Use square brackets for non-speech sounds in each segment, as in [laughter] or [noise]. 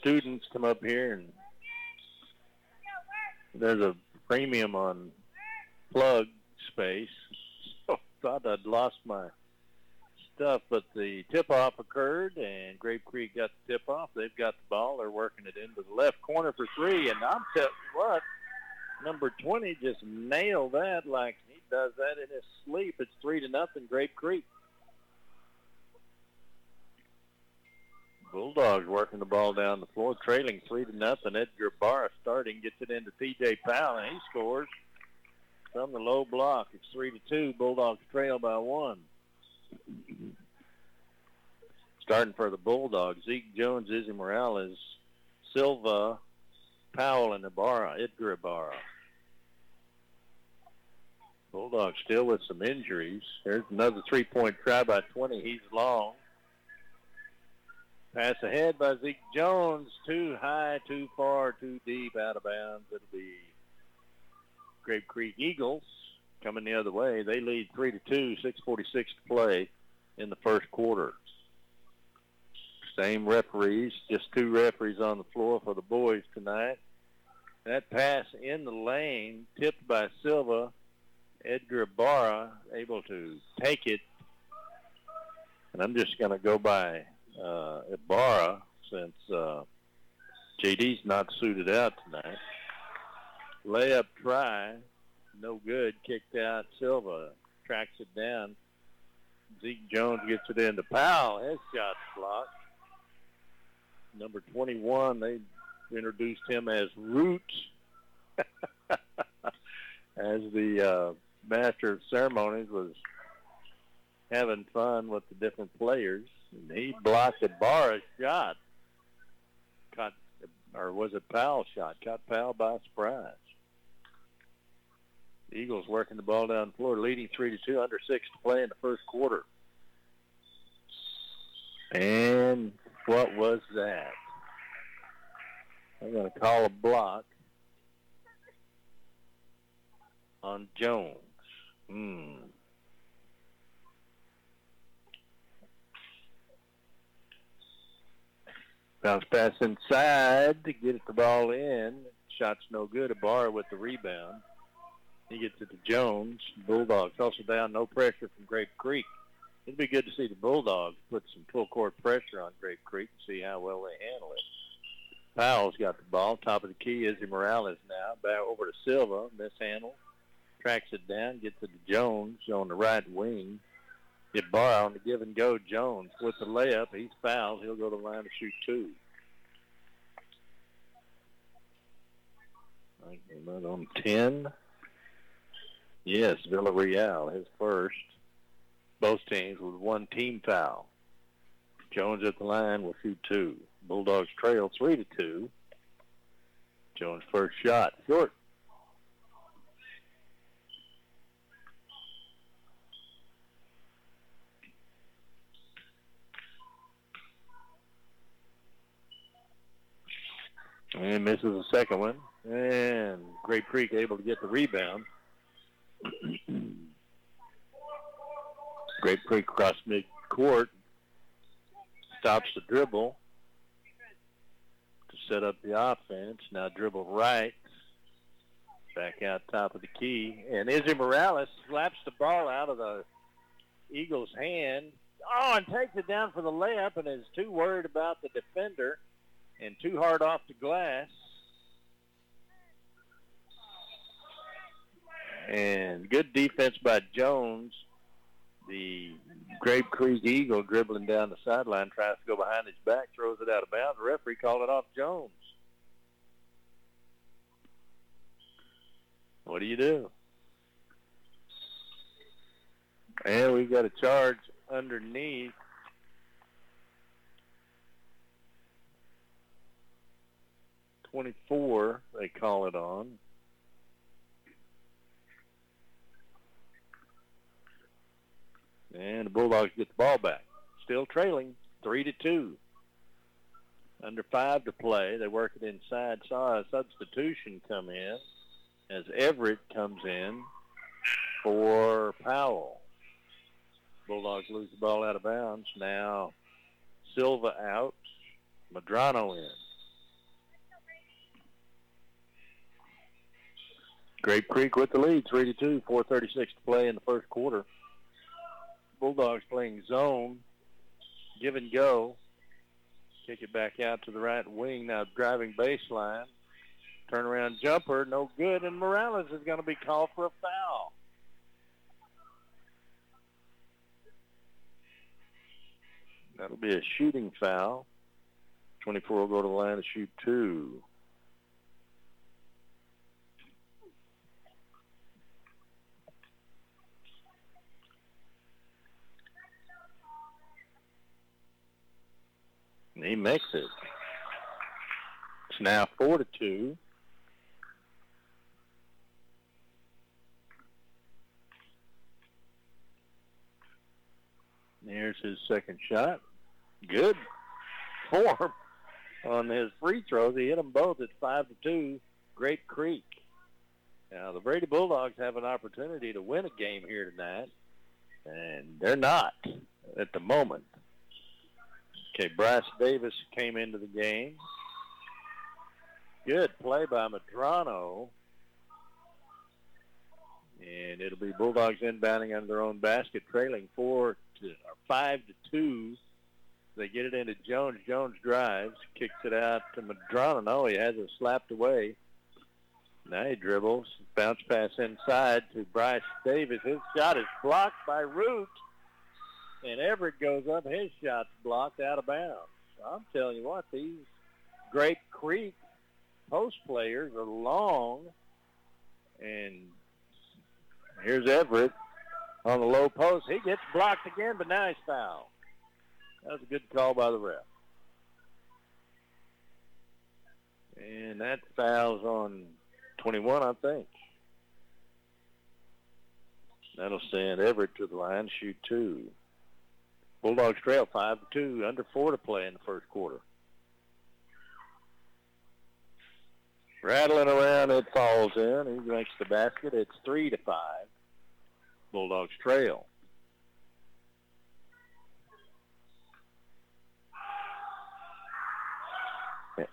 students come up here and there's a premium on plug space. [laughs] So thought I'd lost my stuff, but the tip-off occurred, and Grape Creek got the tip-off. They've got the ball. They're working it into the left corner for three, and I'm telling you what, number 20 just nailed that like he does that in his sleep. It's three to nothing, Grape Creek. Bulldogs working the ball down the floor, trailing three to nothing. Edgar Barra starting, gets it into T.J. Powell, and he scores from the low block. It's three to two. Bulldogs trail by one. Starting for the Bulldogs, Zeke Jones, Izzy Morales, Silva, Powell, and Ibarra, Edgar Ibarra. Bulldogs still with some injuries. There's another three-point try by 20. He's long. Pass ahead by Zeke Jones. Too high, too far, too deep, out of bounds. It'll be Grape Creek Eagles coming the other way. They lead 3 to 2, 6.46 to play in the first quarter. Same referees, just two referees on the floor for the boys tonight. That pass in the lane, tipped by Silva. Edgar Barra able to take it. And I'm just going to go by uh, Ibarra since uh, JD's not suited out tonight. Layup try, no good. Kicked out. Silva tracks it down. Zeke Jones gets it into Powell. His shot blocked. Number 21, they introduced him as Roots [laughs] as the uh, master of ceremonies was having fun with the different players. And he blocked a bar shot. Caught, or was it Powell shot? Caught Powell by surprise. The Eagles working the ball down the floor, leading three to two, under six to play in the first quarter. And what was that? I'm going to call a block on Jones. Hmm. Bounce pass inside to get the ball in. Shot's no good. A bar with the rebound. He gets it to Jones. Bulldogs also down. No pressure from Grape Creek. It'd be good to see the Bulldogs put some full court pressure on Grape Creek and see how well they handle it. Powell's got the ball. Top of the key. Izzy Morales now. Back over to Silva. Mishandle. Tracks it down. Gets it to Jones on the right wing. Get Barr on the give and go. Jones with the layup. He's fouled. He'll go to the line to shoot two. I on 10. Yes, Villarreal, his first. Both teams with one team foul. Jones at the line will shoot two. Bulldogs trail three to two. Jones' first shot, short. And misses the second one. And Grape Creek able to get the rebound. Grape Creek cross mid-court. Stops the dribble to set up the offense. Now dribble right. Back out top of the key. And Izzy Morales slaps the ball out of the Eagles' hand. Oh, and takes it down for the layup and is too worried about the defender and too hard off the glass. And good defense by Jones. The Grape Creek Eagle dribbling down the sideline, tries to go behind his back, throws it out of bounds. The referee called it off Jones. What do you do? And we've got a charge underneath. 24, they call it on. And the Bulldogs get the ball back. Still trailing, three to two. Under five to play. They work it inside. Saw a substitution come in as Everett comes in for Powell. Bulldogs lose the ball out of bounds. Now Silva out. Madrano in. Grape Creek with the lead, 3 to 2, 4.36 to play in the first quarter. Bulldogs playing zone, give and go. Kick it back out to the right wing. Now driving baseline. Turnaround jumper, no good, and Morales is going to be called for a foul. That'll be a shooting foul. 24 will go to the line to shoot two. And he makes it. It's now four to two. Here's his second shot. Good form on his free throws. He hit them both at five to two. Grape Creek. Now the Brady Bulldogs have an opportunity to win a game here tonight, and they're not at the moment. Okay, Bryce Davis came into the game. Good play by Madrano. And it'll be Bulldogs inbounding under their own basket, trailing four to or five to two. They get it into Jones. Jones drives, kicks it out to Madrano. No, he has it slapped away. Now he dribbles, bounce pass inside to Bryce Davis. His shot is blocked by Root and Everett goes up. His shot's blocked out of bounds. I'm telling you what, these Grape Creek post players are long, and here's Everett on the low post. He gets blocked again, but now he's fouled. That was a good call by the ref. And that fouls on 21, I think. That'll send Everett to the line, shoot two. Bulldogs trail five to two, under four to play in the first quarter. Rattling around, it falls in. He makes the basket. It's three to five. Bulldogs trail.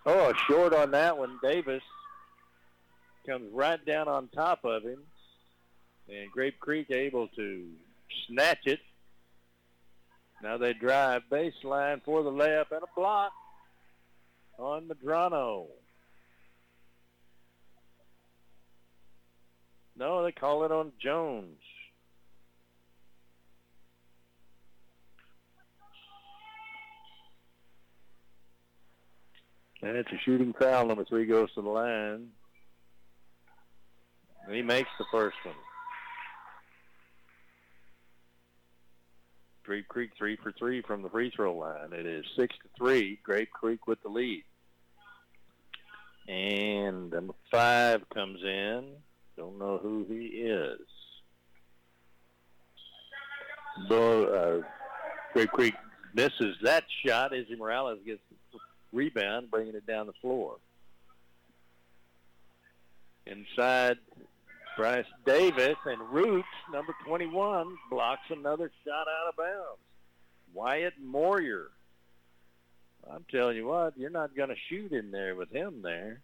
Oh, short on that one. Davis comes right down on top of him. And Grape Creek able to snatch it now they drive baseline for the layup and a block on Madrano. No, they call it on Jones. And it's a shooting foul. Number three goes to the line. And he makes the first one. Grape Creek three for three from the free throw line. It is six to three. Grape Creek with the lead. And number five comes in. Don't know who he is. So, uh, Grape Creek misses that shot. Izzy Morales gets the rebound, bringing it down the floor. Inside Bryce Davis and Roots, number 21, blocks another shot out of bounds. Wyatt Moyer. I'm telling you what, you're not going to shoot in there with him there.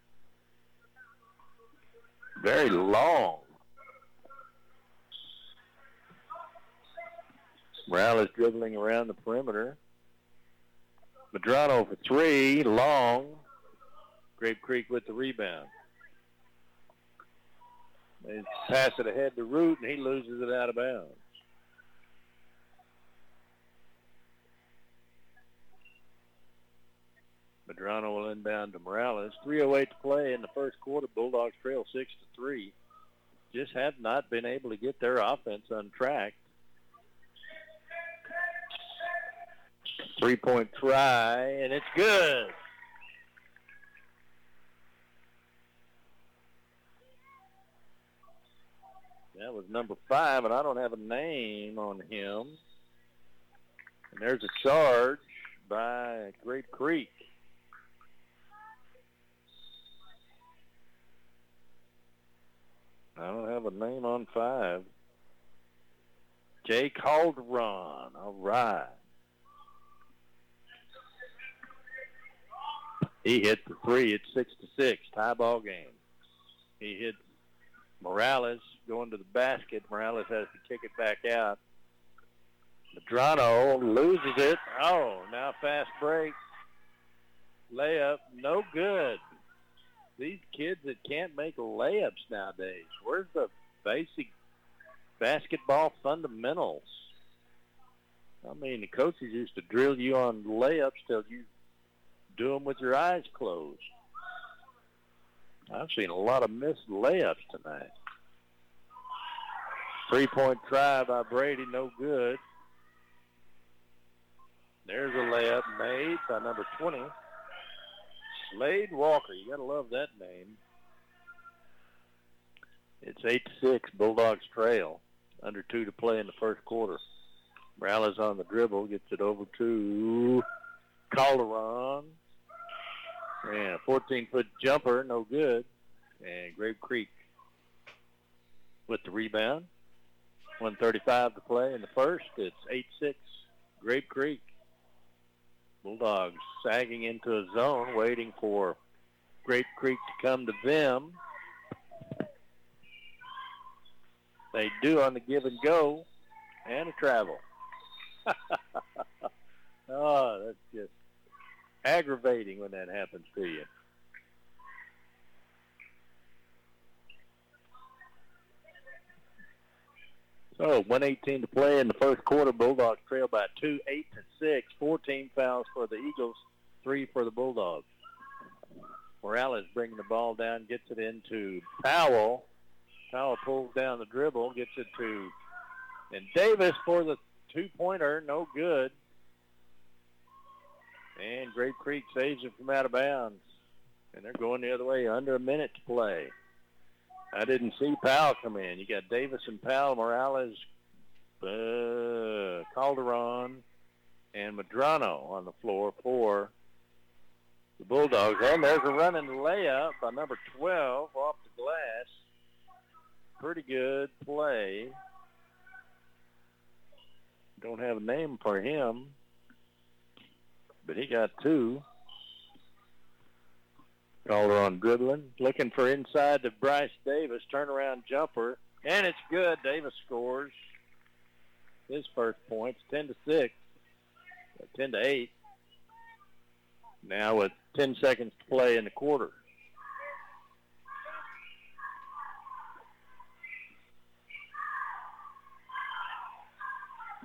Very long. Morales dribbling around the perimeter. Madrano for three, long. Grape Creek with the rebound. They pass it ahead to Root, and he loses it out of bounds. Madrano will inbound to Morales. 3.08 to play in the first quarter. Bulldogs trail 6 to 3. Just have not been able to get their offense on track. Three-point try, and it's good. That was number five, and I don't have a name on him. And there's a charge by Grape Creek. I don't have a name on five. Jay Calderon. All right. He hit the three. It's six to six. Tie ball game. He hit Morales going to the basket. Morales has to kick it back out. Madrano loses it. Oh, now fast break. Layup, no good. These kids that can't make layups nowadays. Where's the basic basketball fundamentals? I mean, the coaches used to drill you on layups till you do them with your eyes closed. I've seen a lot of missed layups tonight. Three-point try by Brady, no good. There's a layup made by number 20. Slade Walker. You got to love that name. It's 8 6, Bulldogs trail. Under two to play in the first quarter. Morales on the dribble, gets it over to Calderon. And a 14-foot jumper, no good. And Grape Creek with the rebound. 135 to play in the first. It's 8-6, Grape Creek. Bulldogs sagging into a zone, waiting for Grape Creek to come to them. They do on the give and go and a travel. oh, [laughs] that's just aggravating when that happens to you. So 118 to play in the first quarter. Bulldogs trail by two, eight to six. 14 fouls for the Eagles, three for the Bulldogs. Morales bringing the ball down, gets it into Powell. Powell pulls down the dribble, gets it to and Davis for the two-pointer, no good. And Grape Creek saves it from out of bounds. And they're going the other way, under a minute to play. I didn't see Powell come in. You got Davis and Powell, Morales, uh, Calderon, and Madrano on the floor for the Bulldogs. And there's a running layup by number 12 off the glass. Pretty good play. Don't have a name for him, but he got two. Calderon dribbling, looking for inside to Bryce Davis, turnaround jumper, and it's good. Davis scores his first points, 10 to 6, 10 to 8. Now with 10 seconds to play in the quarter.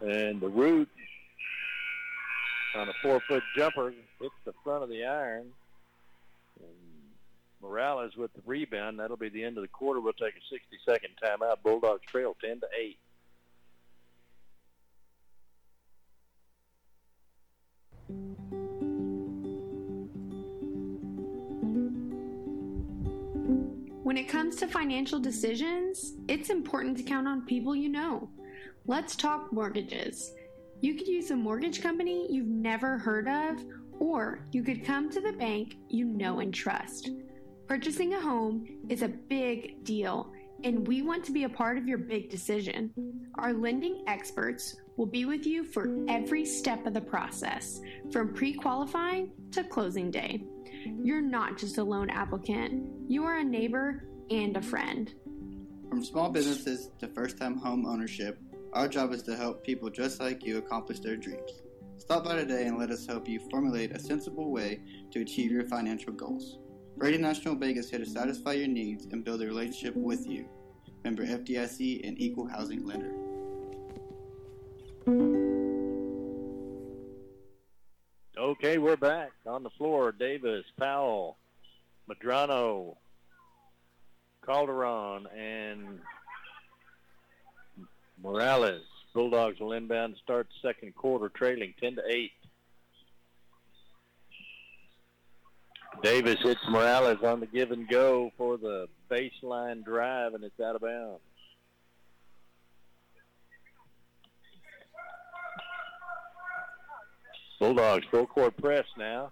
And the root on a four-foot jumper hits the front of the iron. Morales with the rebound. That'll be the end of the quarter. We'll take a 60-second timeout. Bulldogs trail 10 to 8. When it comes to financial decisions, it's important to count on people you know. Let's talk mortgages. You could use a mortgage company you've never heard of, or you could come to the bank you know and trust. Purchasing a home is a big deal, and we want to be a part of your big decision. Our lending experts will be with you for every step of the process, from pre qualifying to closing day. You're not just a loan applicant, you are a neighbor and a friend. From small businesses to first time home ownership, our job is to help people just like you accomplish their dreams. Stop by today and let us help you formulate a sensible way to achieve your financial goals. Brady National Bank is here to satisfy your needs and build a relationship with you. Member FDIC and Equal Housing Lender. Okay, we're back on the floor. Davis, Powell, Madrano, Calderon, and Morales. Bulldogs will inbound start the second quarter, trailing 10 to 8. Davis hits Morales on the give and go for the baseline drive, and it's out of bounds. Bulldogs full court press now.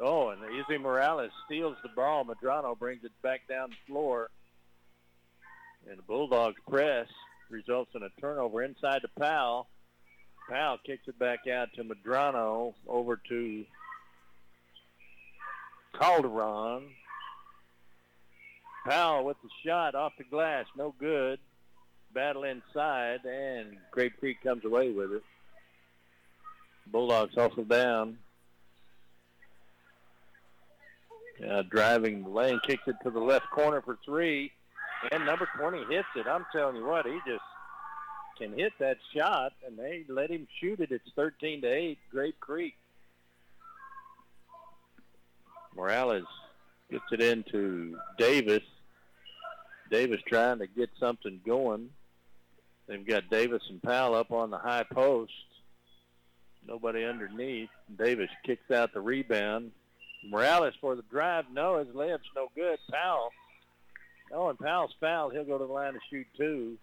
Oh, and Izzy Morales steals the ball. Madrano brings it back down the floor. And the Bulldogs press results in a turnover inside to Powell. Powell kicks it back out to Madrano over to Calderon. Powell with the shot off the glass, no good. Battle inside, and Grape Creek comes away with it. Bulldogs also down. Uh, driving lane, kicks it to the left corner for three, and number 20 hits it. I'm telling you what, he just can hit that shot, and they let him shoot it. It's 13 to 8, Grape Creek. Morales gets it into Davis. Davis trying to get something going. They've got Davis and Powell up on the high post. Nobody underneath. Davis kicks out the rebound. Morales for the drive. No, his layup's no good. Powell. Oh, and Powell's fouled. He'll go to the line to shoot two.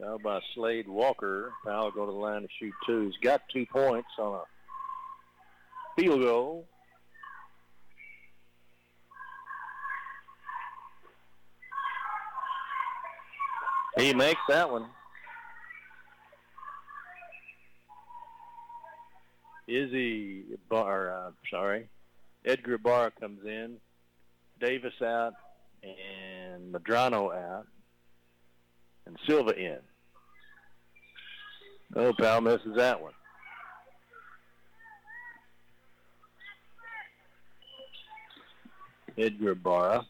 Foul by Slade Walker. Powell go to the line to shoot two. He's got two points on a field goal. He makes that one. Izzy Bar, uh, sorry, Edgar Barr comes in, Davis out, and Medrano out, and Silva in. Oh, pal misses that one. Edgar Barra.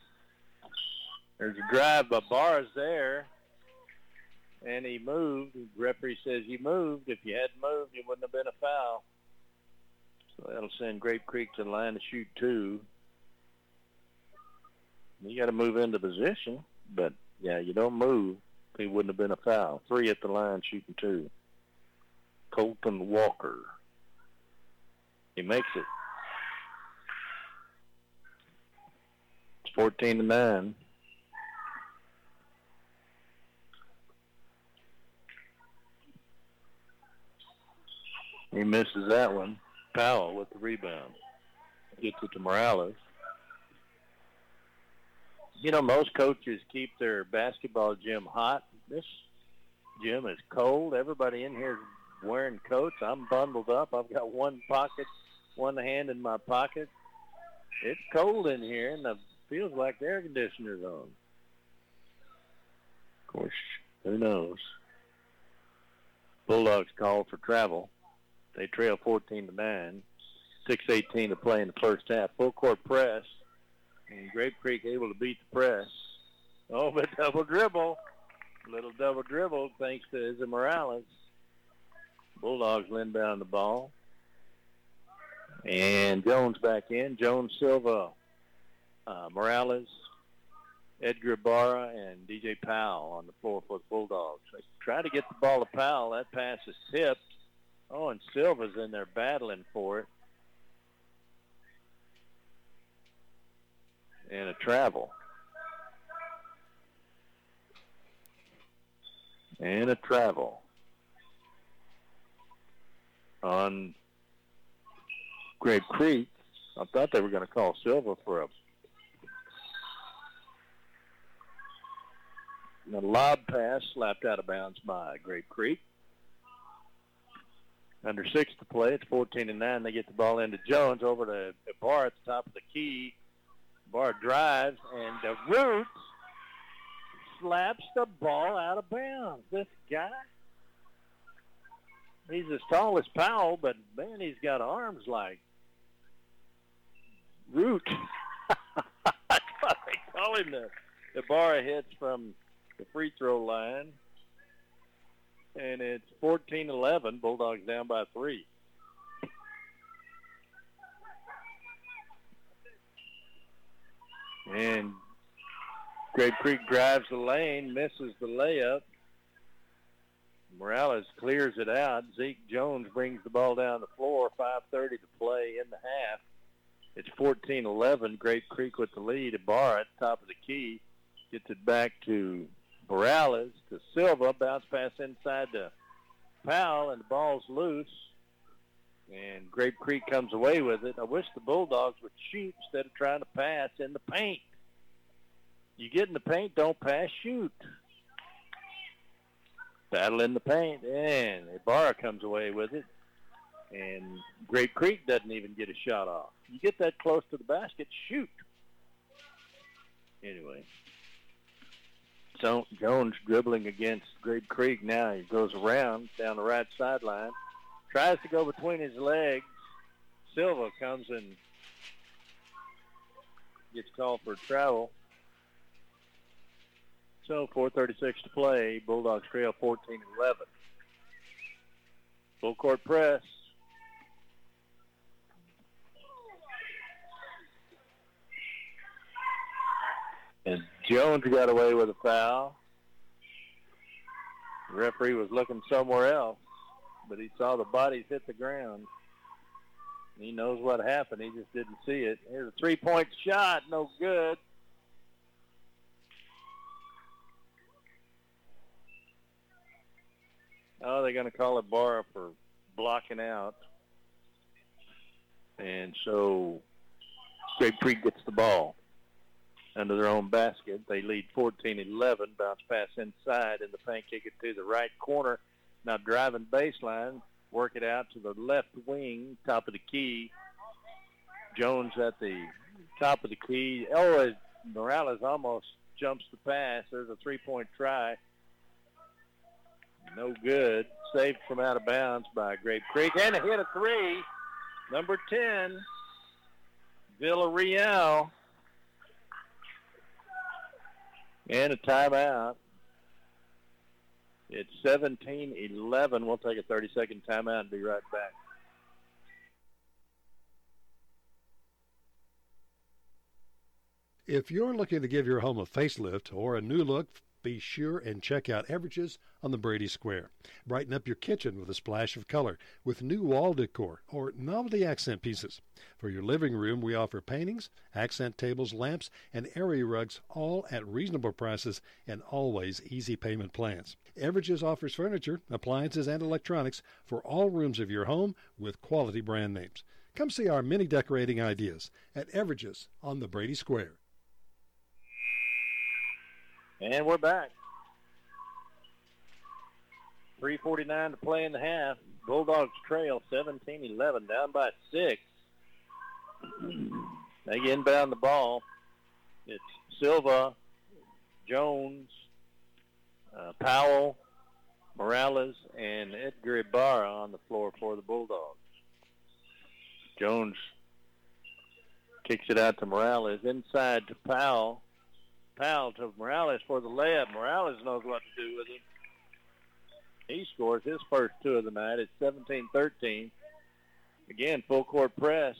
There's a drive, but Barra's there, and he moved. The referee says he moved. If you hadn't moved, it wouldn't have been a foul. So that'll send Grape Creek to the line to shoot two. You got to move into position, but yeah, you don't move. It wouldn't have been a foul. Three at the line, shooting two. Colton Walker. He makes it. It's 14 to 9. He misses that one. Powell with the rebound. Gets it to Morales. You know, most coaches keep their basketball gym hot. This gym is cold. Everybody in here is wearing coats. I'm bundled up. I've got one pocket, one hand in my pocket. It's cold in here, and it feels like the air conditioner's on. Of course, who knows? Bulldogs call for travel. They trail 14 to 9. 6.18 to play in the first half. Full court press. And Grape Creek able to beat the press. Oh, but [laughs] double dribble. Little double dribble thanks to Izzy Morales. Bulldogs inbound the ball. And Jones back in. Jones, Silva, uh, Morales, Edgar Barra, and DJ Powell on the floor for the Bulldogs. They try to get the ball to Powell. That pass is tipped. Oh, and Silva's in there battling for it. And a travel. And a travel. On Grape Creek, I thought they were going to call Silva for a a lob pass slapped out of bounds by Grape Creek. Under six to play. It's 14 to 9. They get the ball into Jones over to Barr at the top of the key. Barr drives, and the root slaps the ball out of bounds. This guy, he's as tall as Powell, but man, he's got arms like Root. That's [laughs] what they call him. The, the bar hits from the free throw line and it's 14-11. Bulldogs down by three. And Grape Creek drives the lane, misses the layup. Morales clears it out. Zeke Jones brings the ball down the floor. 5.30 to play in the half. It's 14-11. Grape Creek with the lead. Barr at top of the key gets it back to Morales to Silva. Bounce pass inside to Powell, and the ball's loose. And Grape Creek comes away with it. I wish the Bulldogs would shoot instead of trying to pass in the paint. You get in the paint, don't pass, shoot. Battle in the paint, and Ibarra comes away with it. And Grape Creek doesn't even get a shot off. You get that close to the basket, shoot. Anyway, Jones dribbling against Grape Creek now. He goes around down the right sideline, tries to go between his legs. Silva comes and gets called for travel. So 4.36 to play. Bulldogs trail 14-11. Full court press. And Jones got away with a foul. The referee was looking somewhere else, but he saw the bodies hit the ground. He knows what happened. He just didn't see it. Here's a three-point shot. No good. Oh, they're going to call it Barra for blocking out. And so Grape Creek gets the ball under their own basket. They lead 14-11. Bounce pass inside, and the paint kick it to the right corner. Now driving baseline, work it out to the left wing, top of the key. Jones at the top of the key. Oh, Morales almost jumps the pass. There's a three-point try. No good. Saved from out of bounds by Grape Creek. And a hit a three. Number 10, Villarreal. And a timeout. It's 17-11. We'll take a 30-second timeout and be right back. If you're looking to give your home a facelift or a new look, be sure and check out Everages on the Brady Square. Brighten up your kitchen with a splash of color with new wall decor or novelty accent pieces. For your living room, we offer paintings, accent tables, lamps, and area rugs, all at reasonable prices and always easy payment plans. Everages offers furniture, appliances, and electronics for all rooms of your home with quality brand names. Come see our many decorating ideas at Everages on the Brady Square. And we're back. 3.49 to play in the half. Bulldogs trail 17-11, down by six. [clears throat] they inbound the ball. It's Silva, Jones, uh, Powell, Morales, and Edgar Ibarra on the floor for the Bulldogs. Jones kicks it out to Morales. Inside to Powell. Powell to Morales for the layup. Morales knows what to do with it. He scores his first two of the night. It's 17-13. Again, full court press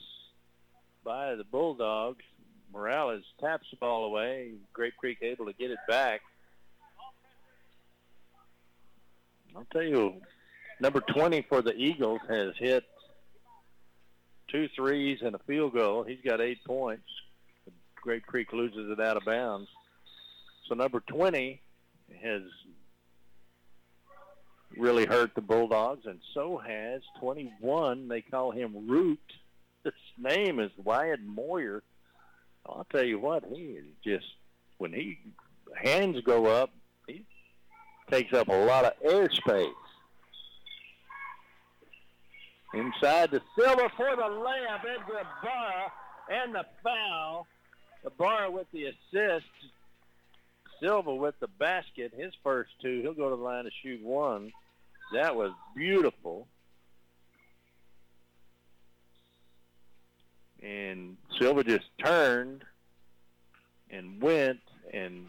by the Bulldogs. Morales taps the ball away. Grape Creek able to get it back. I'll tell you, number 20 for the Eagles has hit two threes and a field goal. He's got eight points. Grape Creek loses it out of bounds. So number 20 has really hurt the Bulldogs, and so has 21. They call him Root. [laughs] His name is Wyatt Moyer. I'll tell you what, he is just, when he hands go up, he takes up a lot of airspace. Inside the Silva for the layup, Edgar Barra, and the foul. The Barra with the assist. Silva with the basket, his first two. He'll go to the line to shoot one. That was beautiful. And Silva just turned and went, and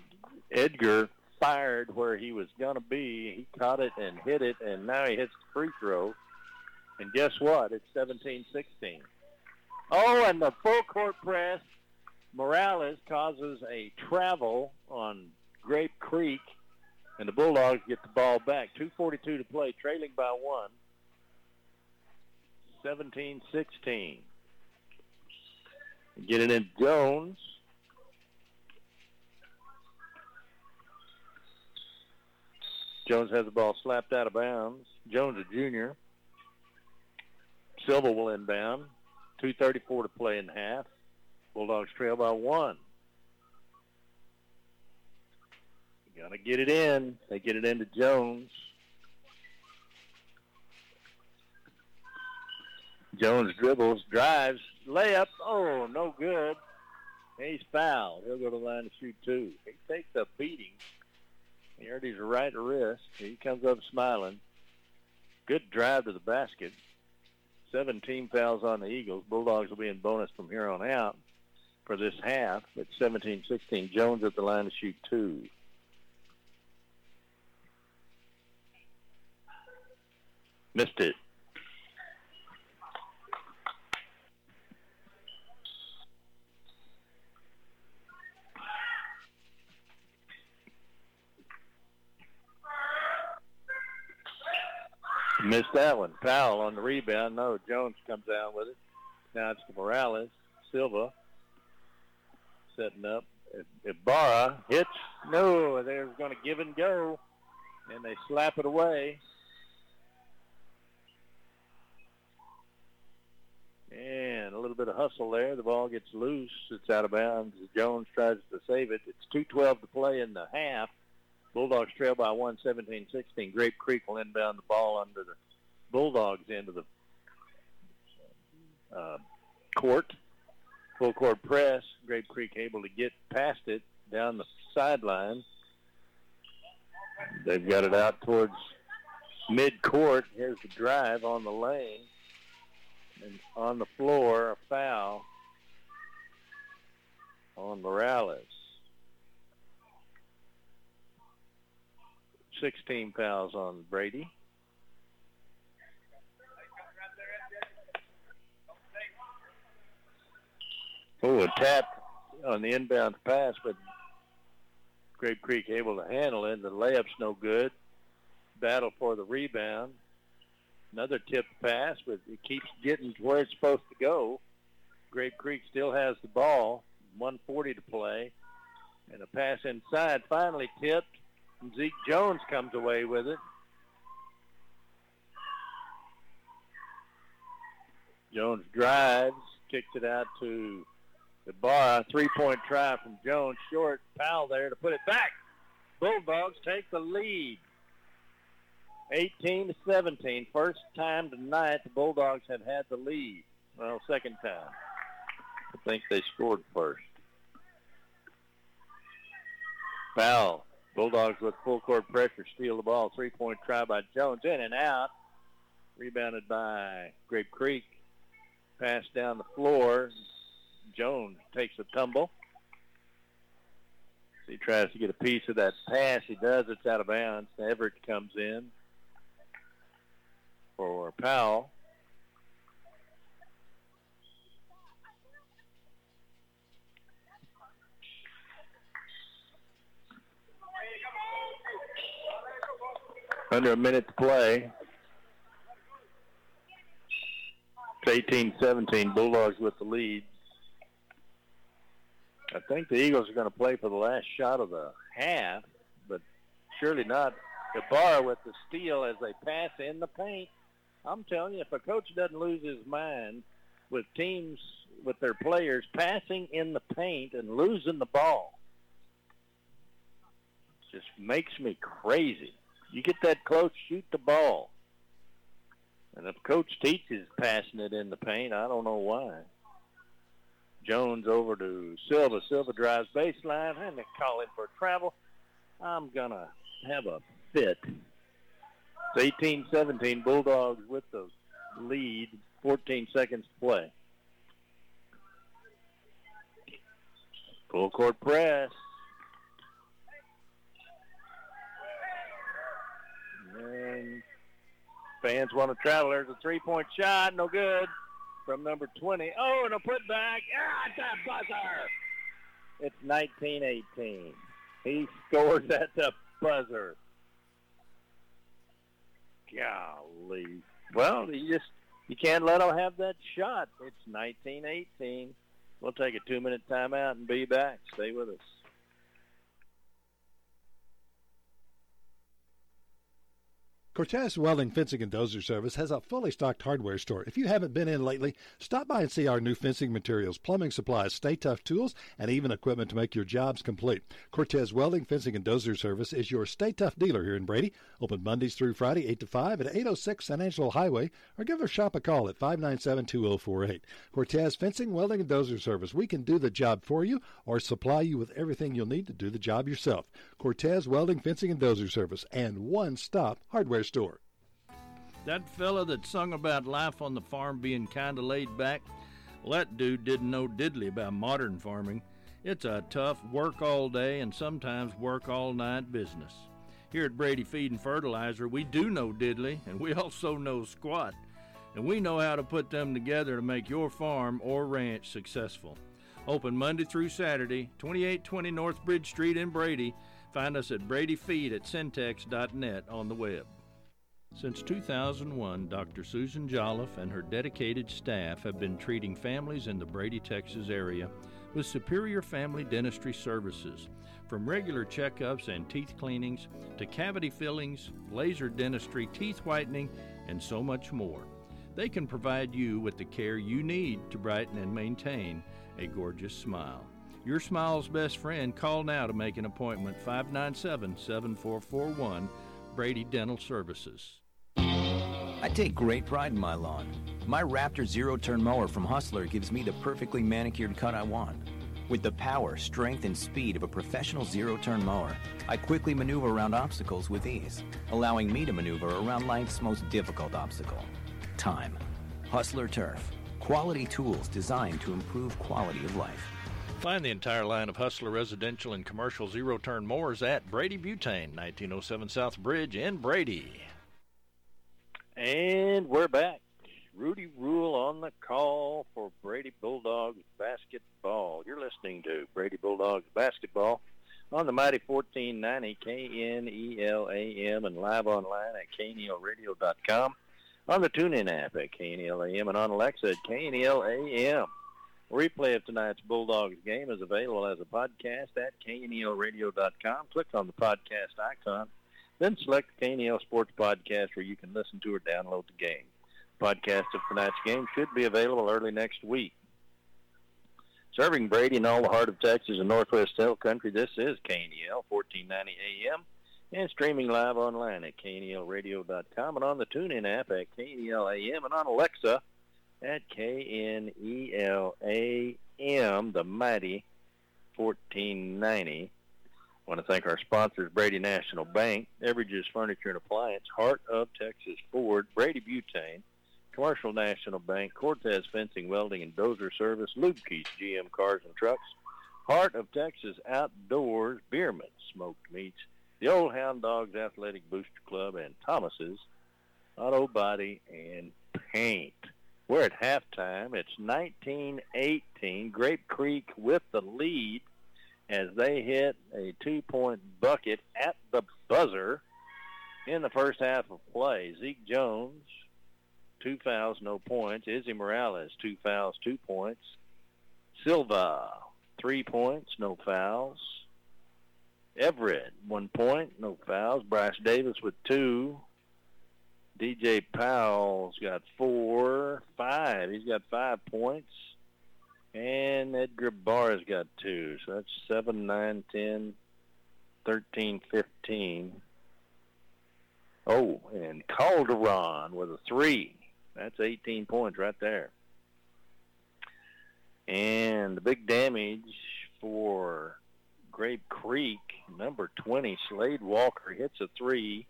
Edgar fired where he was going to be. He caught it and hit it, and now he hits the free throw. And guess what? It's 17-16. Oh, and the full court press. Morales causes a travel on Grape Creek, and the Bulldogs get the ball back. 2.42 to play, trailing by one. 17-16. Get it in Jones. Jones has the ball slapped out of bounds. Jones, a junior. Silva will inbound. 2.34 to play in half. Bulldogs trail by one. To get it in. They get it into Jones. Jones dribbles, drives, layup. Oh, no good. He's fouled. He'll go to the line to shoot two. He takes a beating. He hurt his right wrist. He comes up smiling. Good drive to the basket. 17 fouls on the Eagles. Bulldogs will be in bonus from here on out for this half at 17-16. Jones at the line to shoot two. Missed it. Missed that one. Foul on the rebound. No, Jones comes down with it. Now it's to Morales. Silva setting up. Ibarra hits. No, they're going to give and go. And they slap it away. And a little bit of hustle there. The ball gets loose. It's out of bounds. Jones tries to save it. It's 2.12 to play in the half. Bulldogs trail by one, 17-16. Grape Creek will inbound the ball under the Bulldogs end of the uh, court. Full court press. Grape Creek able to get past it down the sideline. They've got it out towards mid-court. Here's the drive on the lane. And on the floor, a foul on Morales. 16 fouls on Brady. Oh, a tap on the inbound pass, but Grape Creek able to handle it. The layup's no good. Battle for the rebound. Another tip pass, but it keeps getting to where it's supposed to go. Grape Creek still has the ball. 140 to play. And a pass inside finally tipped. And Zeke Jones comes away with it. Jones drives, kicks it out to the bar. Three-point try from Jones. Short foul there to put it back. Bulldogs take the lead. 18 to 17. First time tonight the Bulldogs have had the lead. Well, second time. I think they scored first. Foul Bulldogs with full court pressure steal the ball. Three-point try by Jones. In and out. Rebounded by Grape Creek. Pass down the floor. Jones takes a tumble. He tries to get a piece of that pass. He does. It's out of bounds. Everett comes in for Powell. Under a minute to play. It's 18-17. Bulldogs with the lead. I think the Eagles are going to play for the last shot of the half, but surely not. Ibarra with the steal as they pass in the paint. I'm telling you, if a coach doesn't lose his mind with teams, with their players passing in the paint and losing the ball, just makes me crazy. You get that close, shoot the ball. And if coach teaches passing it in the paint, I don't know why. Jones over to Silva. Silva drives baseline, and they call in for travel. I'm to have a fit. It's 18-17, Bulldogs with the lead, 14 seconds to play. Full court press. And fans want to travel. There's a three-point shot, no good from number 20. Oh, and a putback. Ah, it's a buzzer. It's 1918. He scores at the buzzer. Golly. Well, you just you can't let them have that shot. It's 1918. We'll take a two-minute timeout and be back. Stay with us. Cortez Welding Fencing and Dozer Service has a fully stocked hardware store. If you haven't been in lately, stop by and see our new fencing materials, plumbing supplies, Stay-Tuff tools, and even equipment to make your jobs complete. Cortez Welding Fencing and Dozer Service is your Stay-Tuff dealer here in Brady. Open Mondays through Friday, 8 to 5 at 806 San Angelo Highway, or give our shop a call at 597 2048. Cortez Fencing, Welding, and Dozer Service. We can do the job for you or supply you with everything you'll need to do the job yourself. Cortez Welding, Fencing, and Dozer Service, and one stop hardware store. That fella that sung about life on the farm being kinda laid back, well, that dude didn't know diddly about modern farming. It's a tough work all day and sometimes work all night business. Here at Brady Feed and Fertilizer, we do know diddly and we [laughs] also know squat. And we know how to put them together to make your farm or ranch successful. Open Monday through Saturday, 2820 North Bridge Street in Brady. Find us at bradyfeed at syntex.net on the web. Since 2001, Dr. Susan Jolliffe and her dedicated staff have been treating families in the Brady, Texas area with superior family dentistry services, from regular checkups and teeth cleanings to cavity fillings, laser dentistry, teeth whitening, and so much more. They can provide you with the care you need to brighten and maintain a gorgeous smile. Your smile's best friend. Call now to make an appointment 597 7441 Brady Dental Services. I take great pride in my lawn. My Raptor zero turn mower from Hustler gives me the perfectly manicured cut I want. With the power, strength, and speed of a professional zero turn mower, I quickly maneuver around obstacles with ease, allowing me to maneuver around life's most difficult obstacle time. Hustler Turf. Quality tools designed to improve quality of life. Find the entire line of Hustler residential and commercial zero turn mowers at Brady Butane, 1907 South Bridge in Brady. And we're back. Rudy Rule on the call for Brady Bulldogs basketball. You're listening to Brady Bulldogs basketball on the mighty 1490 KNELAM and live online at KNELradio.com, on the TuneIn app at KNELAM, and on Alexa at KNELAM. Replay of tonight's Bulldogs game is available as a podcast at KNELradio.com. Click on the podcast icon then select the KNEL Sports Podcast where you can listen to or download the game. Podcast of tonight's game should be available early next week. Serving Brady and all the heart of Texas and Northwest Hill Country, this is KNEL 1490 AM and streaming live online at KNELradio.com and on the TuneIn app at KNEL AM and on Alexa at KNEL AM, the mighty 1490 I want to thank our sponsors, Brady National Bank, Everages Furniture and Appliance, Heart of Texas Ford, Brady Butane, Commercial National Bank, Cortez Fencing, Welding, and Dozer Service, Lubke's GM Cars and Trucks, Heart of Texas Outdoors, Bierman Smoked Meats, the Old Hound Dogs Athletic Booster Club, and Thomas's Auto Body and Paint. We're at halftime. It's 1918. Grape Creek with the lead as they hit a two-point bucket at the buzzer in the first half of play. Zeke Jones, two fouls, no points. Izzy Morales, two fouls, two points. Silva, three points, no fouls. Everett, one point, no fouls. Bryce Davis with two. DJ Powell's got four, five. He's got five points. And Edgar Barr's got two. So that's 7, 9, 10, 13, 15. Oh, and Calderon with a three. That's 18 points right there. And the big damage for Grape Creek, number 20, Slade Walker hits a three,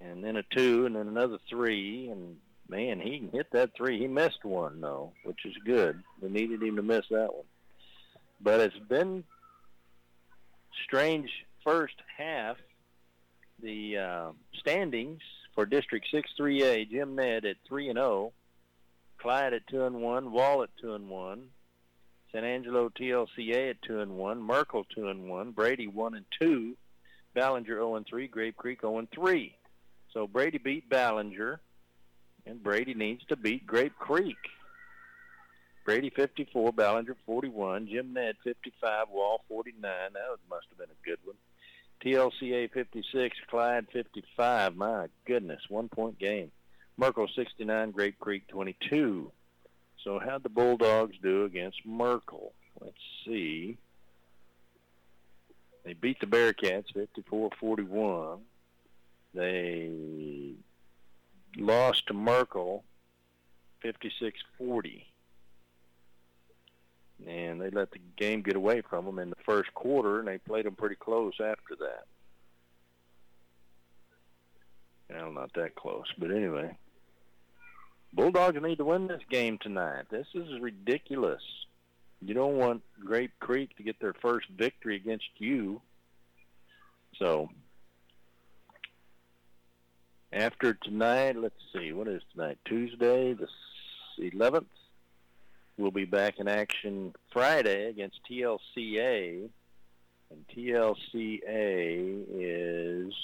and then a two, and then another three, and man, he can hit that three. He missed one though, which is good. We needed him to miss that one. But it's been strange first half. The uh, standings for District 6-3A, Jim Ned at 3 and 0, Clyde at 2 and 1, Wall at 2 and 1, San Angelo TLCA at 2 and 1, Merkel 2 and 1, Brady 1 and 2, Ballinger 0 and 3, Grape Creek 0 and 3. So Brady beat Ballinger and Brady needs to beat Grape Creek. Brady 54, Ballinger 41, Jim Ned 55, Wall 49. That must have been a good one. TLCA 56, Clyde 55. My goodness, one point game. Merkel 69, Grape Creek 22. So how'd the Bulldogs do against Merkel? Let's see. They beat the Bearcats 54-41. They lost to Merkel 56-40. And they let the game get away from them in the first quarter, and they played them pretty close after that. Well, not that close, but anyway. Bulldogs need to win this game tonight. This is ridiculous. You don't want Grape Creek to get their first victory against you. So after tonight, let's see, what is tonight? Tuesday, the 11th. We'll be back in action Friday against TLCA. And TLCA is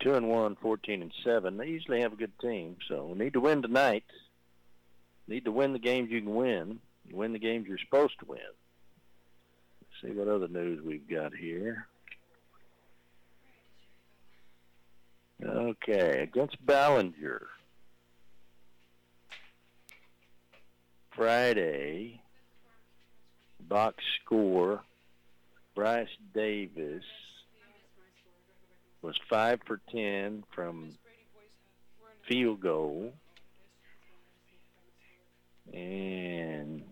2 and 1, 14 and 7. They usually have a good team, so we need to win tonight. Need to win the games you can win. win the games you're supposed to win. Let's see what other news we've got here. Okay, against Ballinger. Friday, box score, Bryce Davis was 5 for 10 from field goal. And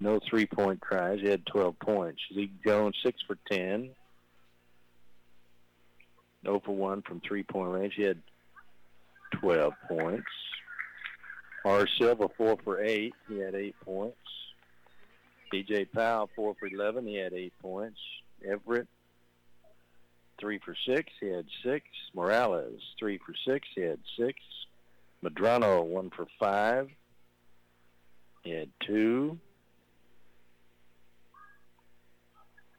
no three-point tries. He had 12 points. Zeke Jones, 6 for 10. 0 for 1 from three-point range. He had 12 points. R. Silva, 4 for 8. He had 8 points. DJ Powell, 4 for 11. He had 8 points. Everett, 3 for 6. He had 6. Morales, 3 for 6. He had 6. Madrano, 1 for 5. He had 2.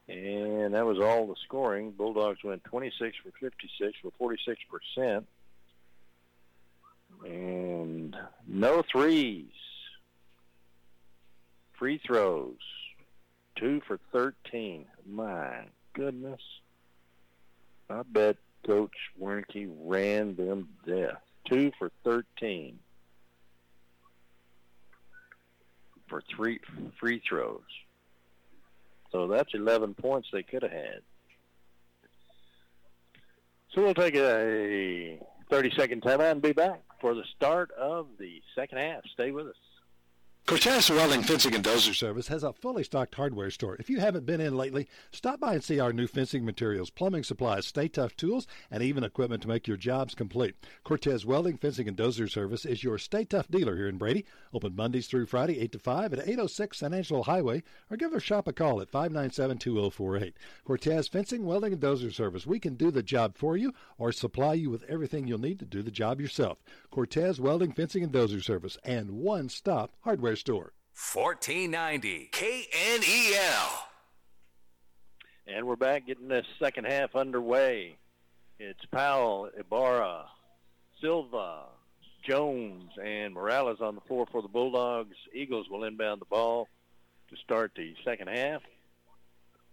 And that was all the scoring. Bulldogs went 26 for 56 for 46%. And no threes. Free throws. Two for 13. My goodness. I bet Coach Wernicke ran them death. Two for 13 for three free throws. So that's 11 points they could have had. So we'll take a 30-second timeout and be back for the start of the second half. Stay with us. Cortez Welding Fencing and Dozer Service has a fully stocked hardware store. If you haven't been in lately, stop by and see our new fencing materials, plumbing supplies, Stay-Tuff tools, and even equipment to make your jobs complete. Cortez Welding Fencing and Dozer Service is your Stay-Tuff dealer here in Brady. Open Mondays through Friday, 8 to 5 at 806 San Angelo Highway, or give their shop a call at 597 2048. Cortez Fencing, Welding, and Dozer Service. We can do the job for you or supply you with everything you'll need to do the job yourself. Cortez Welding, Fencing, and Dozer Service, and one stop hardware store. 1490 KNEL. And we're back getting this second half underway. It's Powell, Ibarra, Silva, Jones, and Morales on the floor for the Bulldogs. Eagles will inbound the ball to start the second half.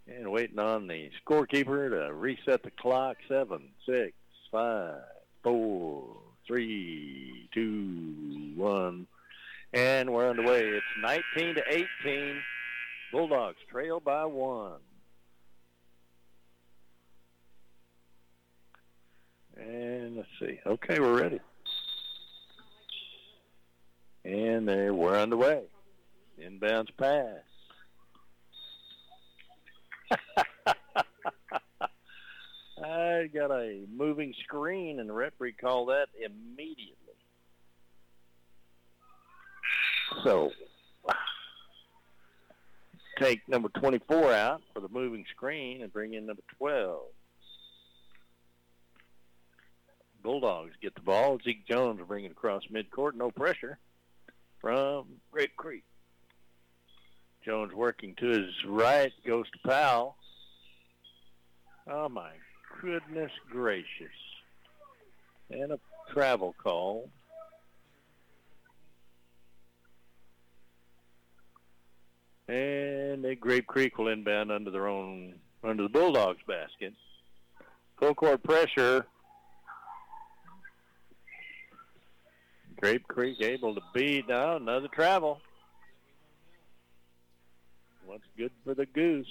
And waiting on the scorekeeper to reset the clock. Seven, six, five, four, three, two, one. And we're underway. It's 19 to 18. Bulldogs trail by one. And let's see. Okay, we're ready. And there, we're underway. Inbounds pass. [laughs] I got a moving screen, and the referee called that immediately. So [sighs] take number 24 out for the moving screen and bring in number 12. Bulldogs get the ball. Zeke Jones will bring it across midcourt. No pressure from Grape Creek. Jones working to his right, goes to Powell. Oh my goodness gracious. And a travel call. And the Grape Creek will inbound under their own, under the Bulldogs basket. Full court pressure. Grape Creek able to beat. Now another travel. What's good for the Goose?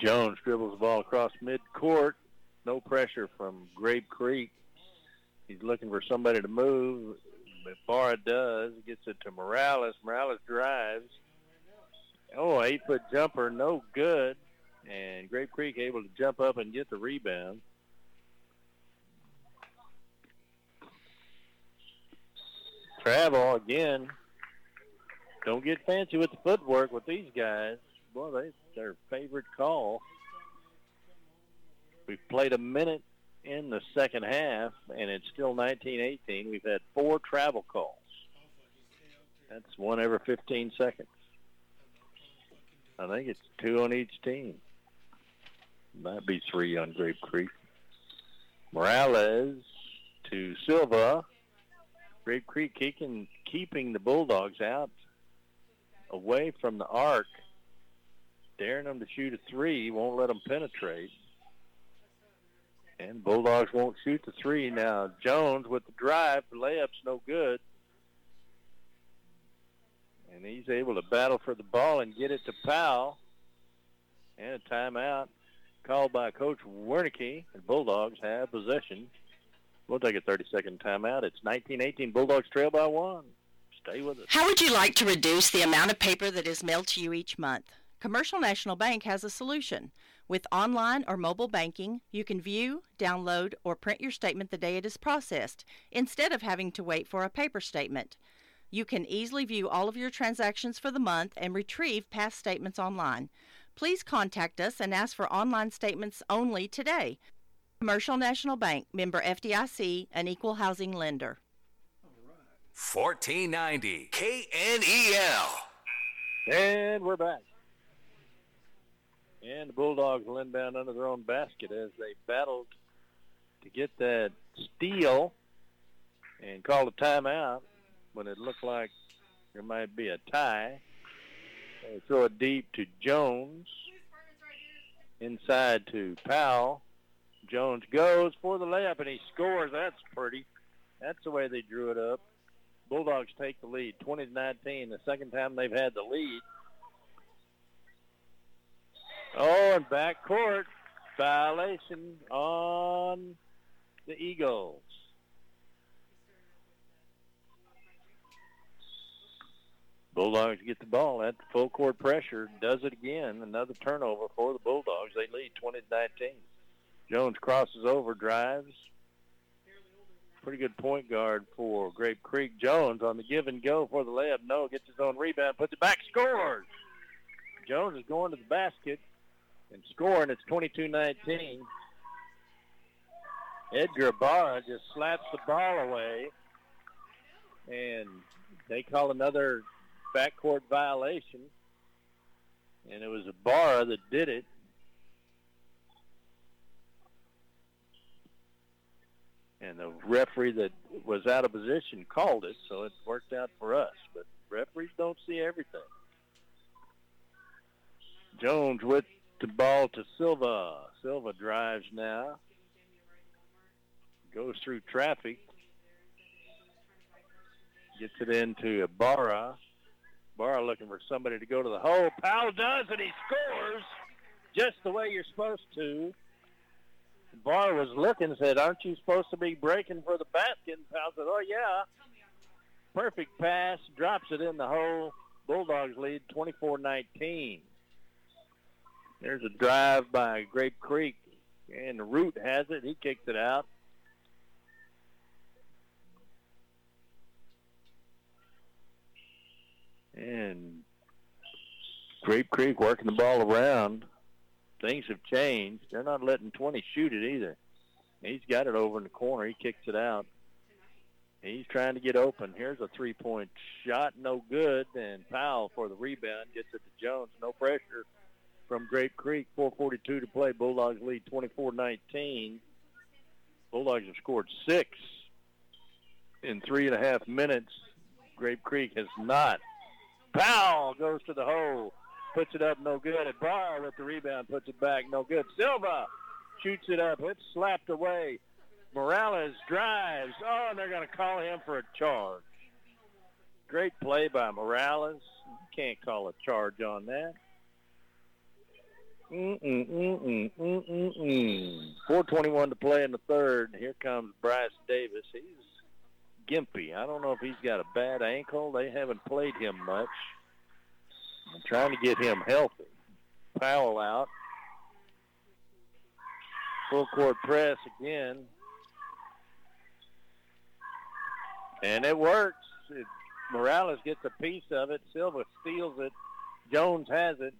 Jones dribbles the ball across midcourt. No pressure from Grape Creek. He's looking for somebody to move. Barra does. Gets it to Morales. Morales drives. Oh, eight foot jumper, no good. And Grape Creek able to jump up and get the rebound. Travel again. Don't get fancy with the footwork with these guys. Boy, they their favorite call. We've played a minute in the second half, and it's still 19-18. We've had four travel calls. That's one every 15 seconds. I think it's two on each team. Might be three on Grape Creek. Morales to Silva. Grape Creek keeping, keeping the Bulldogs out away from the arc, daring them to shoot a three, won't let them penetrate. And Bulldogs won't shoot the three. Now Jones with the drive, layup's no good. And he's able to battle for the ball and get it to Powell. And a timeout called by Coach Wernicke. And Bulldogs have possession. We'll take a 30-second timeout. It's 19-18. Bulldogs trail by one. Stay with us. How would you like to reduce the amount of paper that is mailed to you each month? Commercial National Bank has a solution. With online or mobile banking, you can view, download, or print your statement the day it is processed, instead of having to wait for a paper statement. You can easily view all of your transactions for the month and retrieve past statements online. Please contact us and ask for online statements only today. Commercial National Bank, member FDIC, an equal housing lender. 1490 KNEL. And we're back. And the Bulldogs will inbound under their own basket as they battled to get that steal and call a timeout when it looked like there might be a tie. They throw it deep to Jones. Inside to Powell. Jones goes for the layup and he scores. That's pretty. That's the way they drew it up. Bulldogs take the lead, 20 to 19. The second time they've had the lead. Oh, and back court violation on the Eagles. Bulldogs get the ball at full court pressure. Does it again. Another turnover for the Bulldogs. They lead 20 to 19. Jones crosses over, drives. Pretty good point guard for Grape Creek. Jones on the give and go for the layup. No, gets his own rebound, puts it back, scores. Jones is going to the basket and scoring. It's 22-19. Edgar Barra just slaps the ball away, and they call another backcourt violation. And it was Barra that did it. And the referee that was out of position called it, so it worked out for us. But referees don't see everything. Jones with the ball to Silva. Silva drives now. Goes through traffic. Gets it into Barra. Barra looking for somebody to go to the hole. Powell does, and he scores just the way you're supposed to. Barra was looking and said, aren't you supposed to be breaking for the basket? And Powell said, oh, yeah. Perfect pass, drops it in the hole. Bulldogs lead 24-19. There's a drive by Grape Creek, and the Root has it. He kicks it out. And Grape Creek working the ball around. Things have changed. They're not letting 20 shoot it either. He's got it over in the corner. He kicks it out. He's trying to get open. Here's a three-point shot, no good. And Powell for the rebound gets it to Jones. No pressure from Grape Creek. 4:42 to play. Bulldogs lead 24-19. Bulldogs have scored six in three and a half minutes. Grape Creek has not. Powell goes to the hole, puts it up, no good. Ibarra with the rebound, puts it back, no good. Silva shoots it up. It's slapped away. Morales drives. Oh, and they're going to call him for a charge. Great play by Morales. Can't call a charge on that. Mm-mm-mm-mm-mm-mm. 421 to play in the third. Here comes Bryce Davis. He's gimpy. I don't know if he's got a bad ankle. They haven't played him much. I'm trying to get him healthy. Powell out. Full court press again. And it works. It, Morales gets a piece of it. Silva steals it. Jones has it.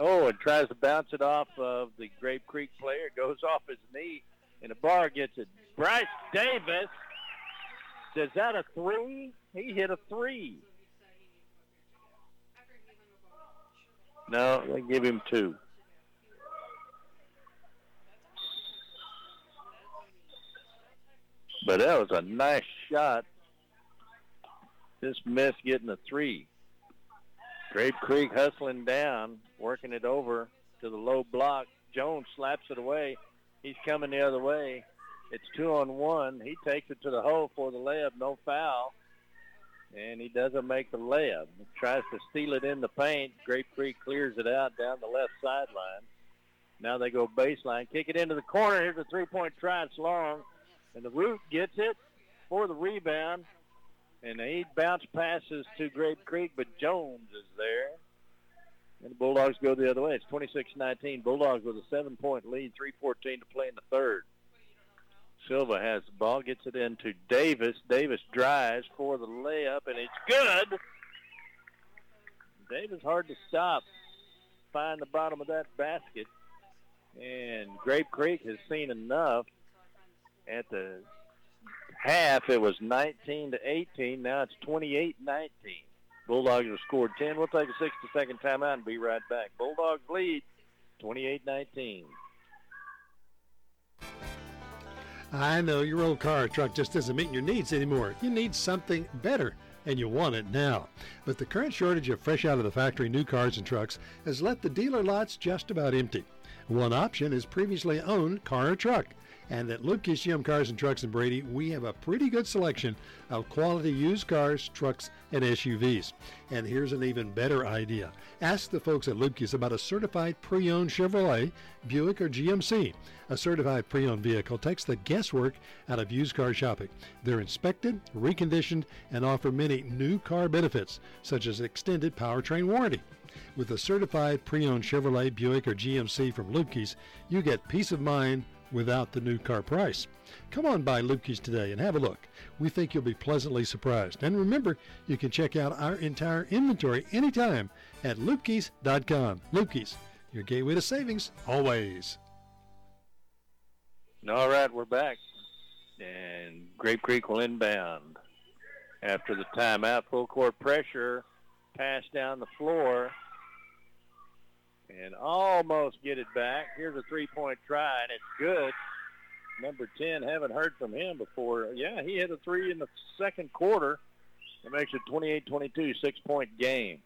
Oh, and tries to bounce it off of the Grape Creek player. Goes off his knee, and the bar gets it. Bryce Davis. Is that a three? He hit a three. No, they give him two. But that was a nice shot. Just missed getting a three. Grape Creek hustling down, working it over to the low block. Jones slaps it away. He's coming the other way. It's two on one. He takes it to the hole for the layup, no foul. And he doesn't make the layup. He tries to steal it in the paint. Grape Creek clears it out down the left sideline. Now they go baseline. Kick it into the corner. Here's a three-point try. It's long. And the Root gets it for the rebound. And he bounce passes to Grape Creek, but Jones is there. And the Bulldogs go the other way. It's 26-19. Bulldogs with a seven-point lead, 3.14 to play in the third. Silva has the ball, gets it into Davis. Davis drives for the layup, and it's good. Davis hard to stop. Find the bottom of that basket. And Grape Creek has seen enough. At the half, it was 19 to 18. Now it's 28-19. Bulldogs have scored 10. We'll take a 60-second timeout and be right back. Bulldogs lead 28-19. I know your old car or truck just isn't meeting your needs anymore. You need something better, and you want it now. But the current shortage of fresh out of the factory new cars and trucks has left the dealer lots just about empty. One option is previously owned car or truck. And at Lubke's GM Cars and Trucks in Brady, we have a pretty good selection of quality used cars, trucks, and SUVs. And here's an even better idea. Ask the folks at Lubke's about a certified pre-owned Chevrolet, Buick, or GMC. A certified pre-owned vehicle takes the guesswork out of used car shopping. They're inspected, reconditioned, and offer many new car benefits, such as extended powertrain warranty. With a certified pre-owned Chevrolet, Buick, or GMC from Lubke's, you get peace of mind without the new car price. Come on by Lubke's today and have a look. We think you'll be pleasantly surprised. And remember, you can check out our entire inventory anytime at lubkes.com. Lubke's, your gateway to savings, always. All right, we're back. And Grape Creek will inbound. After the timeout, full court pressure, pass down the floor and almost get it back. Here's a three-point try, and it's good. Number 10, haven't heard from him before. Yeah, he hit a three in the second quarter. It makes it 28-22, six-point game.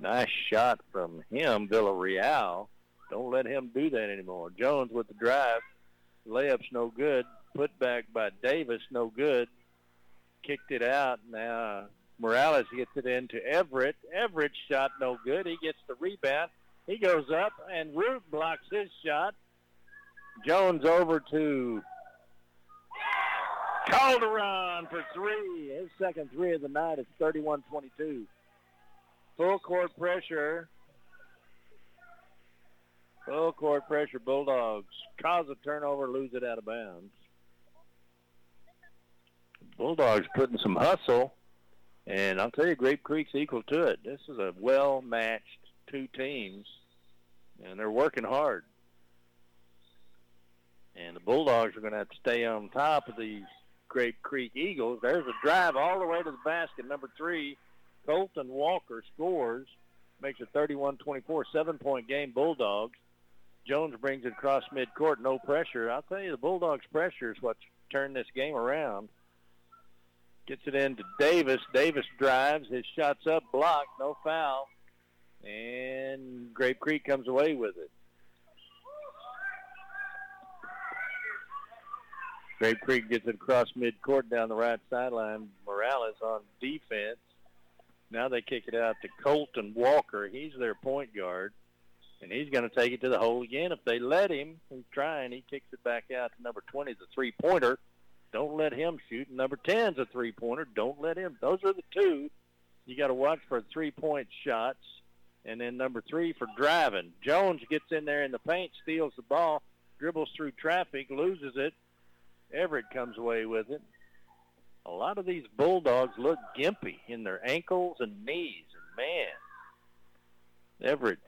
Nice shot from him, Villarreal. Don't let him do that anymore. Jones with the drive. Layup's no good. Put back by Davis, no good. Kicked it out. Now Morales gets it into Everett. Everett shot no good. He gets the rebound. He goes up, and Root blocks his shot. Jones over to Calderon for three. His second three of the night is 31-22. Full court pressure. Full court pressure. Bulldogs cause a turnover, lose it out of bounds. Bulldogs putting some hustle. And I'll tell you, Grape Creek's equal to it. This is a well-matched two teams, and they're working hard. And the Bulldogs are going to have to stay on top of these Grape Creek Eagles. There's a drive all the way to the basket. Number three, Colton Walker scores, makes it 31-24, seven-point game Bulldogs. Jones brings it across midcourt, no pressure. I'll tell you, the Bulldogs' pressure is what's turned this game around. Gets it into Davis. Davis drives. His shot's up, blocked, no foul. And Grape Creek comes away with it. Grape Creek gets it across midcourt down the right sideline. Morales on defense. Now they kick it out to Colton Walker. He's their point guard, and he's going to take it to the hole again. If they let him, he's trying. He kicks it back out to number 20, the three-pointer. Don't let him shoot. Number 10's a three-pointer. Don't let him. Those are the two. You got to watch for three-point shots. And then number three for driving. Jones gets in there in the paint, steals the ball, dribbles through traffic, loses it. Everett comes away with it. A lot of these Bulldogs look gimpy in their ankles and knees. And man, Everett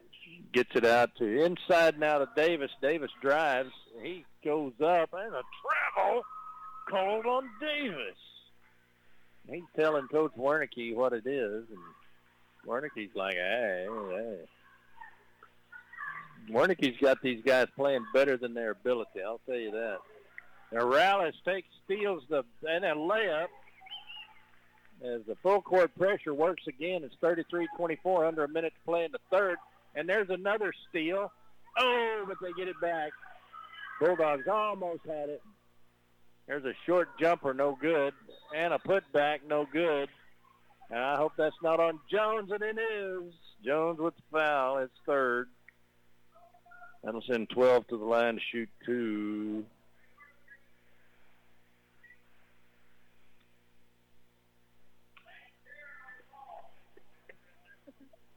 gets it out to inside now to Davis. Davis drives. He goes up and a travel called on Davis. He's telling Coach Wernicke what it is, and Wernicke's like, hey, hey. Wernicke's got these guys playing better than their ability. I'll tell you that. Morales takes, steals the, and a layup as the full court pressure works again. It's 33-24, under a minute to play in the third. And there's another steal. Oh, but they get it back. Bulldogs almost had it. There's a short jumper, no good, and a putback, no good. And I hope that's not on Jones, and it is. Jones with the foul. It's third. That'll send 12 to the line to shoot two.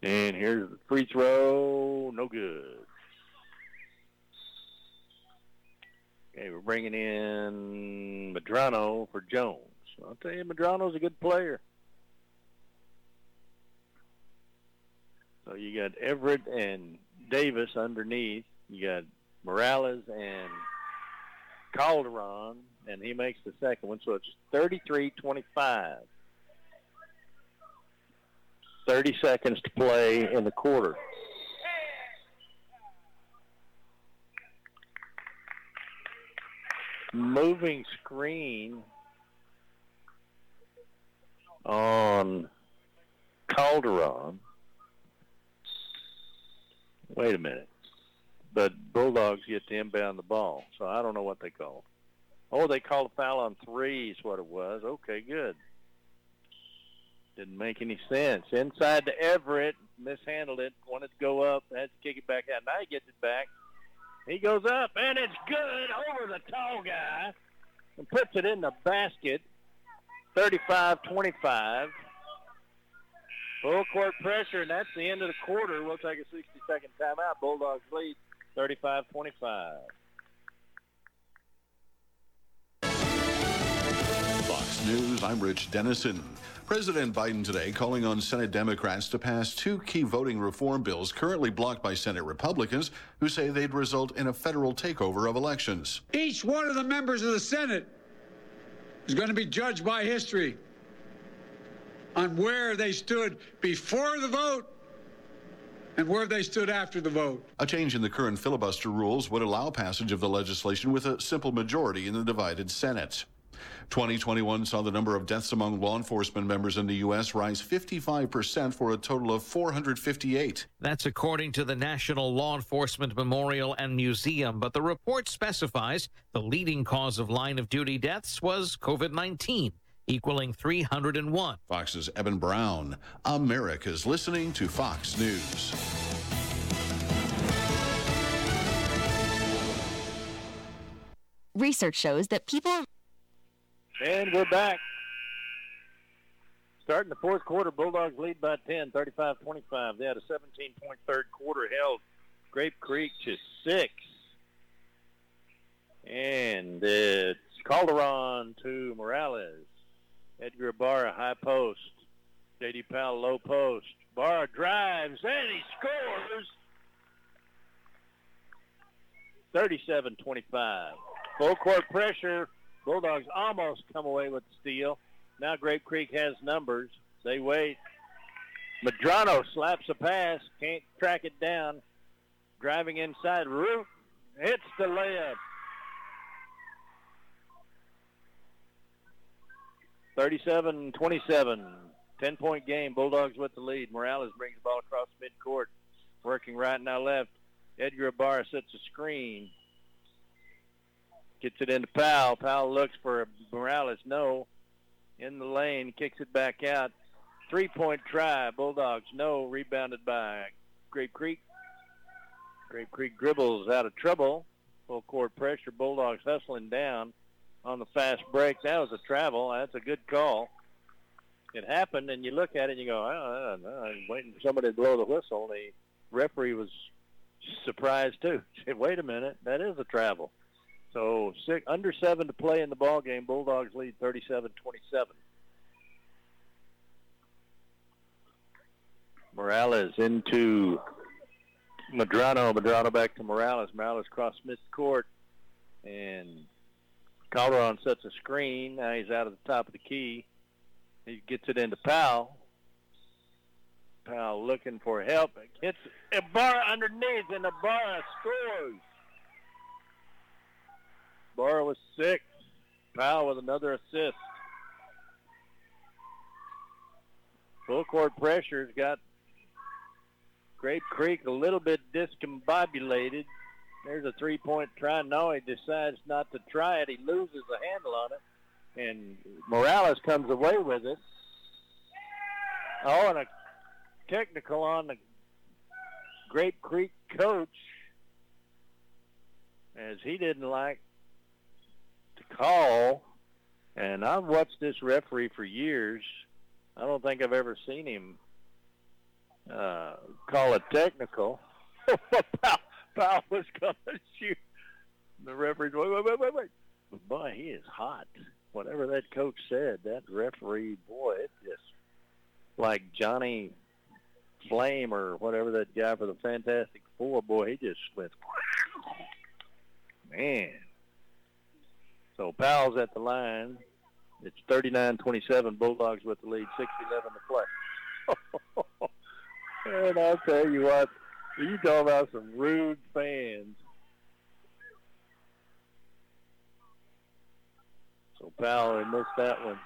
And here's the free throw. No good. Okay, we're bringing in Madrano for Jones. I'll tell you, Madrano's a good player. So you got Everett and Davis underneath. You got Morales and Calderon, and he makes the second one. So it's 33-25. 30 seconds to play in the quarter. Moving screen on Calderon. Wait a minute. But Bulldogs get to inbound the ball, so I don't know what they called. Oh, they called a foul on three is what it was. Okay, good. Didn't make any sense. Inside to Everett, mishandled it, wanted to go up, had to kick it back out. Now he gets it back. He goes up, and it's good over the tall guy and puts it in the basket. 35-25. Full court pressure, and that's the end of the quarter. We'll take a 60-second timeout. Bulldogs lead 35-25. Fox News, I'm Rich Denison. President Biden today calling on Senate Democrats to pass two key voting reform bills currently blocked by Senate Republicans who say they'd result in a federal takeover of elections. Each one of the members of the Senate is going to be judged by history on where they stood before the vote and where they stood after the vote. A change in the current filibuster rules would allow passage of the legislation with a simple majority in the divided Senate. 2021 saw the number of deaths among law enforcement members in the U.S. rise 55% for a total of 458. That's according to the National Law Enforcement Memorial and Museum, but the report specifies the leading cause of line of duty deaths was COVID 19 equaling 301. Fox's Evan Brown. America's listening to Fox News. Research shows that people. And we're back. Starting the fourth quarter, Bulldogs lead by 10, 35-25. They had a 17-point third quarter held Grape Creek to six. And it's Calderon to Morales. Edgar Barra, high post. J.D. Powell, low post. Barra drives, and he scores. 37-25. Full court pressure. Bulldogs almost come away with the steal. Now Grape Creek has numbers. They wait. Madrano slaps a pass. Can't track it down. Driving inside. Root hits the layup. 37-27. 10-point game. Bulldogs with the lead. Morales brings the ball across midcourt. Working right and now left. Edgar Ibarra sets a screen. Gets it into Powell. Powell looks for Morales. No. In the lane. Kicks it back out. Three-point try. Bulldogs. No. Rebounded by Grape Creek. Grape Creek dribbles out of trouble. Full court pressure. Bulldogs hustling down on the fast break. That was a travel. That's a good call. It happened, and you look at it and you go, I know. I'm waiting for somebody to blow the whistle. The referee was surprised too. [laughs] Said, Wait a minute, that is a travel. So six, under seven to play in the ball game. Bulldogs lead 37-27. Morales into Madrano. Madrano back to Morales. Morales cross midcourt. And Calderon sets a screen. Now he's out of the top of the key. He gets it into Powell. Powell looking for help. Hits Ibarra underneath, and Ibarra scores. Ibarra was six. Powell with another assist. Full court pressure's got Grape Creek a little bit discombobulated. There's a three-point try. No, he decides not to try it. He loses the handle on it, and Morales comes away with it. Oh, and a technical on the Grape Creek coach, as he didn't like call. And I've watched this referee for years. I don't think I've ever seen him uh, call a technical. [laughs] Powell, Powell was going to shoot. The referee, wait, wait, wait, wait, wait. Boy, he is hot. Whatever that coach said, that referee, boy, it just like Johnny Flame or whatever that guy for the Fantastic Four. Boy, he just went, [laughs] man. So Powell's at the line. It's 39-27. Bulldogs with the lead. 6-11 to play. [laughs] And I'll tell you what, you talk about some rude fans. So Powell missed that one.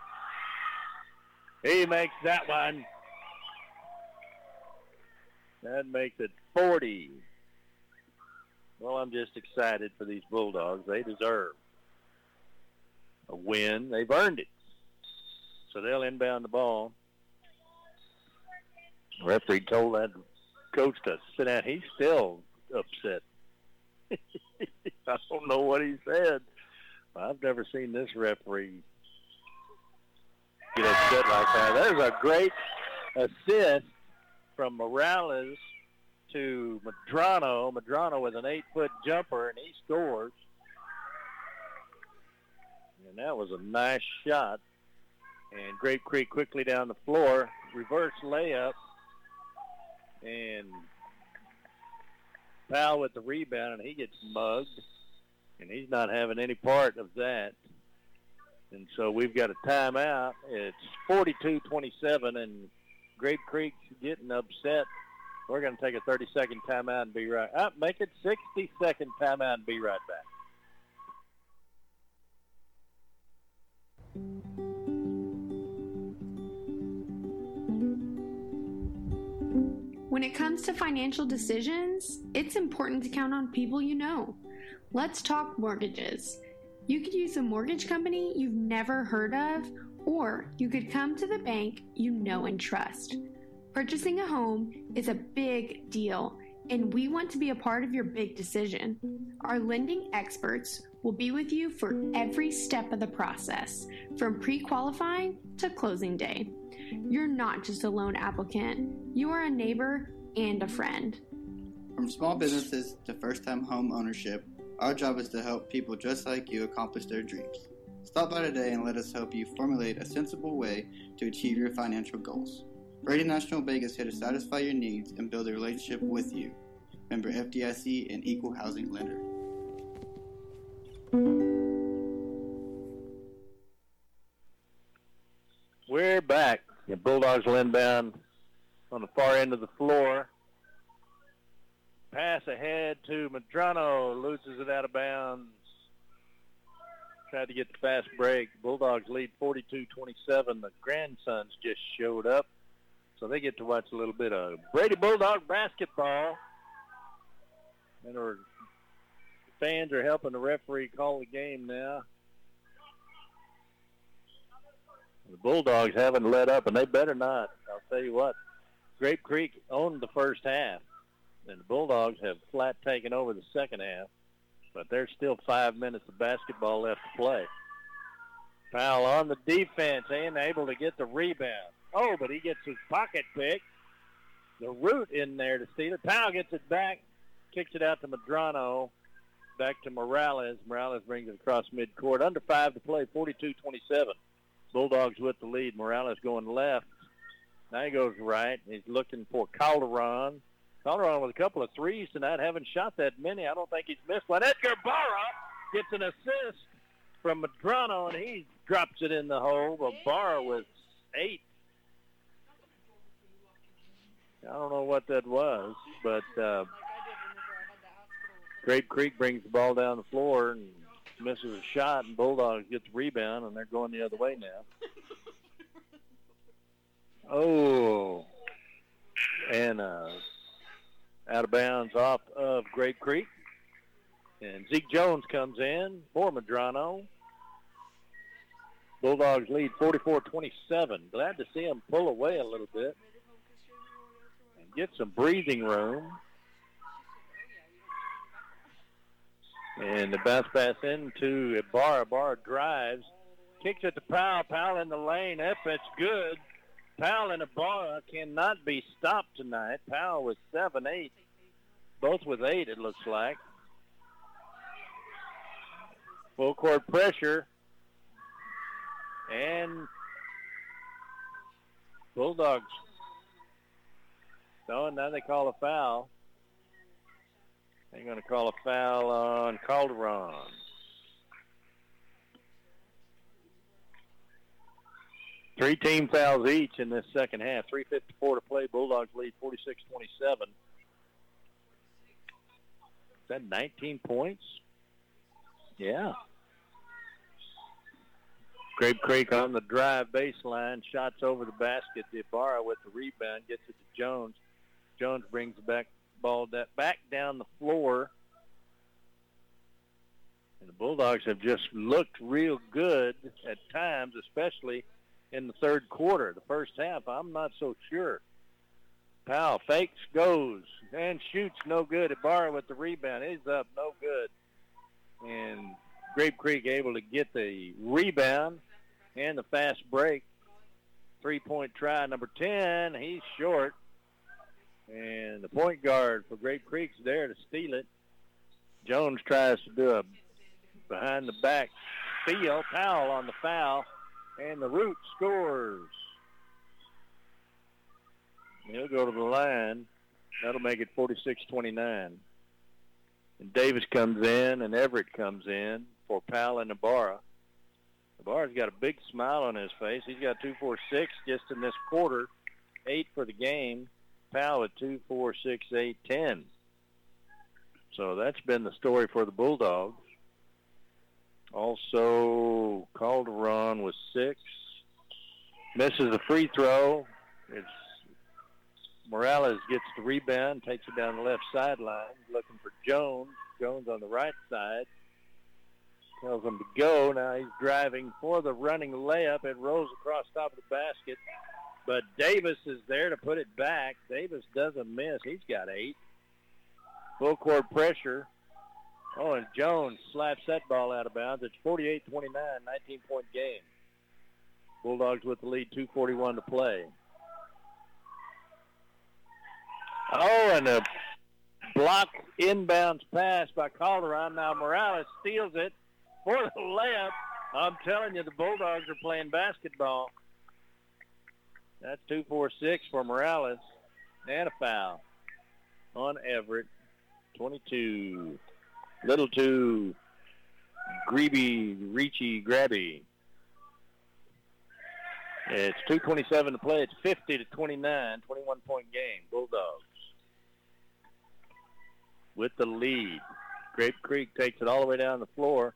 He makes that one. That makes it 40. Well, I'm just excited for these Bulldogs. They deserve a win. They've earned it. So they'll inbound the ball. The referee told that coach to sit down. He's still upset. [laughs] I don't know what he said. I've never seen this referee get upset like that. There's a great assist from Morales to Madrano. Madrano with an eight-foot jumper, and he scores. And that was a nice shot. And Grape Creek quickly down the floor. Reverse layup. And Powell with the rebound, and he gets mugged. And he's not having any part of that. And so we've got a timeout. It's 42-27, and Grape Creek's getting upset. We're going to take a 30-second timeout and be right. Uh, make it 60-second timeout and be right back. When it comes to financial decisions, it's important to count on people you know. Let's talk mortgages. You could use a mortgage company you've never heard of, or you could come to the bank you know and trust. Purchasing a home is a big deal, and we want to be a part of your big decision. Our lending experts will be with you for every step of the process, from pre qualifying to closing day. You're not just a loan applicant, you are a neighbor and a friend. From small businesses to first time home ownership, our job is to help people just like you accomplish their dreams. Stop by today and let us help you formulate a sensible way to achieve your financial goals. Brady National Bank is here to satisfy your needs and build a relationship with you. Member FDIC and Equal Housing Lender. We're back. The Bulldogs will inbound on the far end of the floor. Pass ahead to Madrano. Loses it out of bounds. tried to get the fast break. Bulldogs lead 42-27. The grandsons just showed up, so they get to watch a little bit of Brady Bulldog basketball. And our fans are helping the referee call the game now. The Bulldogs haven't let up, and they better not. I'll tell you what, Grape Creek owned the first half, and the Bulldogs have flat taken over the second half but there's still five minutes of basketball left to play. Powell on the defense and able to get the rebound. Oh, but he gets his pocket pick. The root in there to steal it. Powell gets it back, kicks it out to Madrano, back to Morales. Morales brings it across midcourt. Under five to play, 42-27. Bulldogs with the lead. Morales going left. Now he goes right. He's looking for Calderon. Calderon with a couple of threes tonight. Haven't shot that many. I don't think he's missed one. Edgar Barra gets an assist from Madrano, and he drops it in the hole. But Barra with eight. I don't know what that was, but uh, Grape Creek brings the ball down the floor and misses a shot, and Bulldogs get the rebound, and they're going the other way now. [laughs] Oh, and uh, out of bounds off of Grape Creek. And Zeke Jones comes in for Madrano. Bulldogs lead 44-27. Glad to see him pull away a little bit and get some breathing room. And the bounce pass into Ibarra. Ibarra drives, kicks it to Powell. Powell in the lane. If it's good. Powell and Ibarra cannot be stopped tonight. Powell with 7-8. Both with 8, it looks like. Full court pressure. And Bulldogs. And now they call a foul. They're going to call a foul on Calderon. Three team fouls each in this second half. 3.54 to play. Bulldogs lead 46-27. Is that 19 points? Yeah. Grape Creek on the drive baseline. Shots over the basket. Ibarra with the rebound. Gets it to Jones. Jones brings the back ball that back down the floor. And the Bulldogs have just looked real good at times, especially – in the third quarter. The first half, I'm not so sure. Powell fakes, goes, and shoots no good. Ibarra with the rebound. He's up, no good. And Grape Creek able to get the rebound and the fast break. Three-point try, number 10. He's short. And the point guard for Grape Creek's there to steal it. Jones tries to do a behind-the-back steal. Powell on the foul. And the root scores. He'll go to the line. That'll make it 46-29. And Davis comes in and Everett comes in for Powell and Ibarra. Ibarra's got a big smile on his face. He's got 2-4-6 just in this quarter. Eight for the game. Powell at 2-4-6-8-10. So that's been the story for the Bulldogs. Also, Calderon was six. Misses a free throw. It's Morales gets the rebound, takes it down the left sideline, looking for Jones. Jones on the right side. Tells him to go. Now he's driving for the running layup. It rolls across top of the basket. But Davis is there to put it back. Davis doesn't miss. He's got eight. Full court pressure. Oh, and Jones slaps that ball out of bounds. It's 48-29, 19-point game. Bulldogs with the lead, 241 to play. Oh, and a block inbounds pass by Calderon. Now Morales steals it for the layup. I'm telling you, the Bulldogs are playing basketball. That's 2-4-6 for Morales. And a foul on Everett. 22 little too greeby, reachy, grabby. It's 2.27 to play. It's 50 to 29, 21 point game. Bulldogs with the lead. Grape Creek takes it all the way down the floor,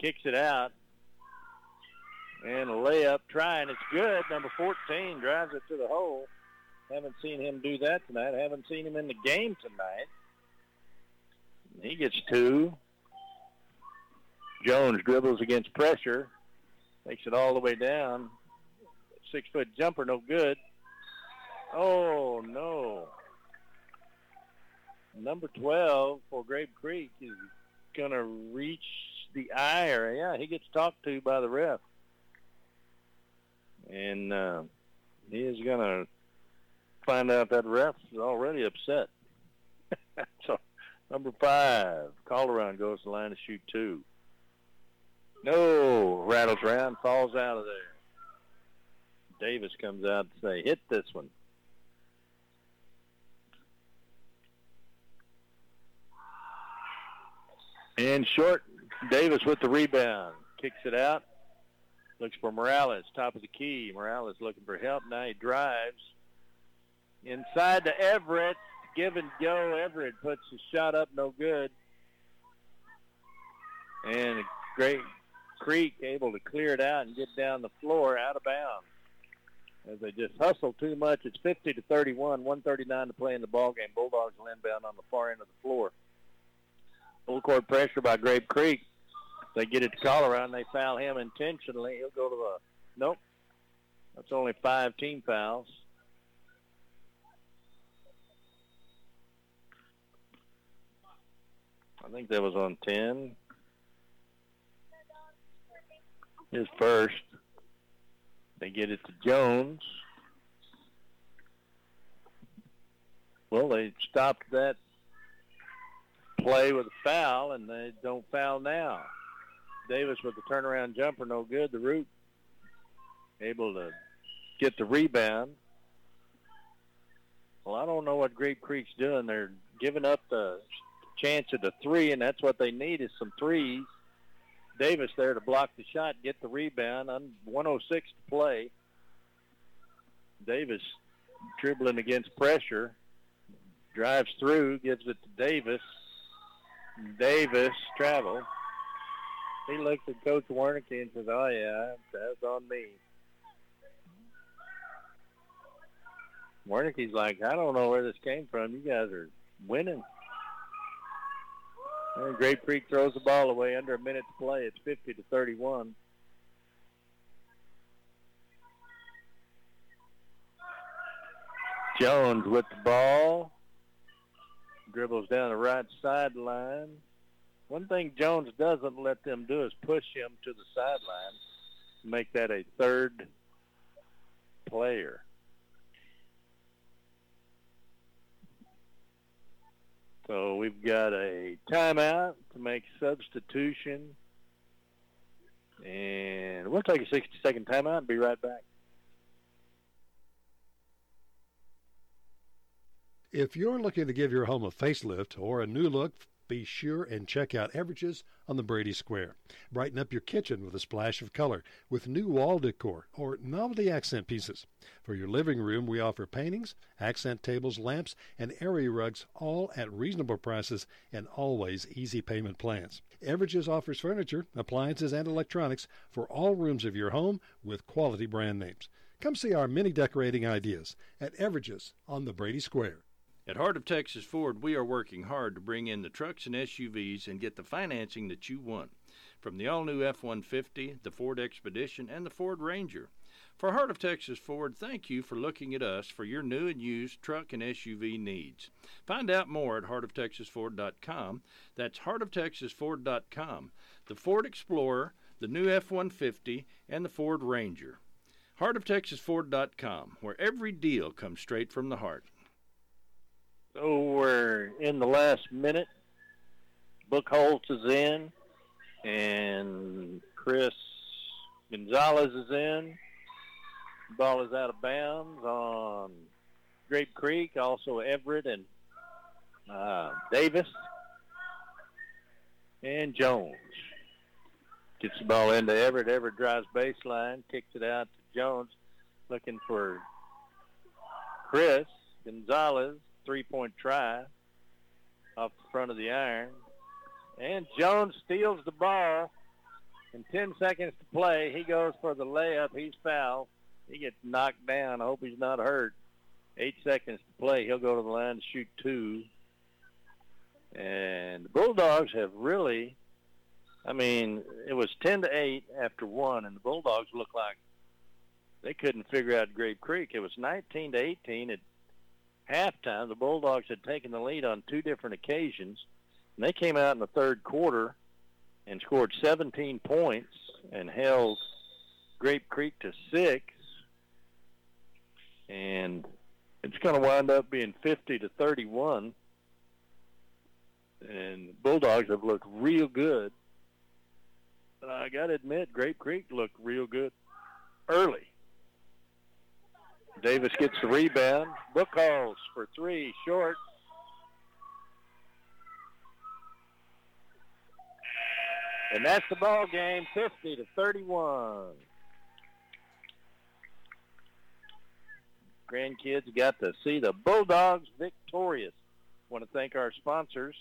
kicks it out. And a layup trying. It's good. Number 14 drives it to the hole. Haven't seen him do that tonight. Haven't seen him in the game tonight. He gets two. Jones dribbles against pressure. Takes it all the way down. Six-foot jumper, no good. Oh, no. Number 12 for Grape Creek is going to reach the eye area. Yeah, he gets talked to by the ref. And uh, he is going to find out that ref is already upset. [laughs] so number five, Calderon goes to the line to shoot two. No, rattles around, falls out of there. Davis comes out to say, hit this one. And short, Davis with the rebound. Kicks it out. Looks for Morales, top of the key. Morales looking for help. Now he drives. Inside to Everett. Give and go. Everett puts the shot up, no good. And Grape Creek able to clear it out and get down the floor out of bounds. As they just hustle too much. It's 50 to 31, 139 to play in the ball game. Bulldogs will inbound on the far end of the floor. Full court pressure by Grape Creek. They get it to and They foul him intentionally. He'll go to the nope. That's only five team fouls. I think that was on ten. His first. They get it to Jones. Well, they stopped that play with a foul, and they don't foul now. Davis with the turnaround jumper, no good. The root able to get the rebound. Well, I don't know what Grape Creek's doing. They're giving up the chance at the three, and that's what they need is some threes. Davis there to block the shot, get the rebound. On 106 to play. Davis dribbling against pressure, drives through, gives it to Davis. Davis travel. He looks at Coach Wernicke and says, "Oh yeah, that's on me." Wernicke's like, "I don't know where this came from. You guys are winning." And Grape Creek throws the ball away under a minute to play. It's 50 to 31. Jones with the ball. Dribbles down the right sideline. One thing Jones doesn't let them do is push him to the sideline, make that a third player. So we've got a timeout to make substitution. And we'll take a 60-second timeout and be right back. If you're looking to give your home a facelift or a new look, be sure and check out Everages on the Brady Square. Brighten up your kitchen with a splash of color with new wall decor or novelty accent pieces. For your living room, we offer paintings, accent tables, lamps, and area rugs, all at reasonable prices and always easy payment plans. Everages offers furniture, appliances, and electronics for all rooms of your home with quality brand names. Come see our many decorating ideas at Everages on the Brady Square. At Heart of Texas Ford, we are working hard to bring in the trucks and SUVs and get the financing that you want. From the all new F 150, the Ford Expedition, and the Ford Ranger. For Heart of Texas Ford, thank you for looking at us for your new and used truck and SUV needs. Find out more at heartoftexasford.com. That's heartoftexasford.com. The Ford Explorer, the new F 150, and the Ford Ranger. heartoftexasford.com, where every deal comes straight from the heart. So we're in the last minute. Buchholz is in, and Chris Gonzalez is in. Ball is out of bounds on Grape Creek. Also Everett and uh, Davis and Jones gets the ball into Everett. Everett drives baseline, kicks it out to Jones, looking for Chris Gonzalez three-point try off the front of the iron. And Jones steals the ball. In 10 seconds to play, he goes for the layup. He's fouled. He gets knocked down. I hope he's not hurt. Eight seconds to play. He'll go to the line to shoot two. And the Bulldogs have really, I mean, it was 10 to 8 after one, and the Bulldogs looked like they couldn't figure out Grape Creek. It was 19 to 18 at halftime. The Bulldogs had taken the lead on two different occasions, and they came out in the third quarter and scored 17 points and held Grape Creek to six. And it's going to wind up being 50 to 31 and Bulldogs have looked real good. But I got to admit, Grape Creek looked real good early. Davis gets the rebound. Buchholz for three, short. And that's the ball game, 50 to 31. Grandkids got to see the Bulldogs victorious. want to thank our sponsors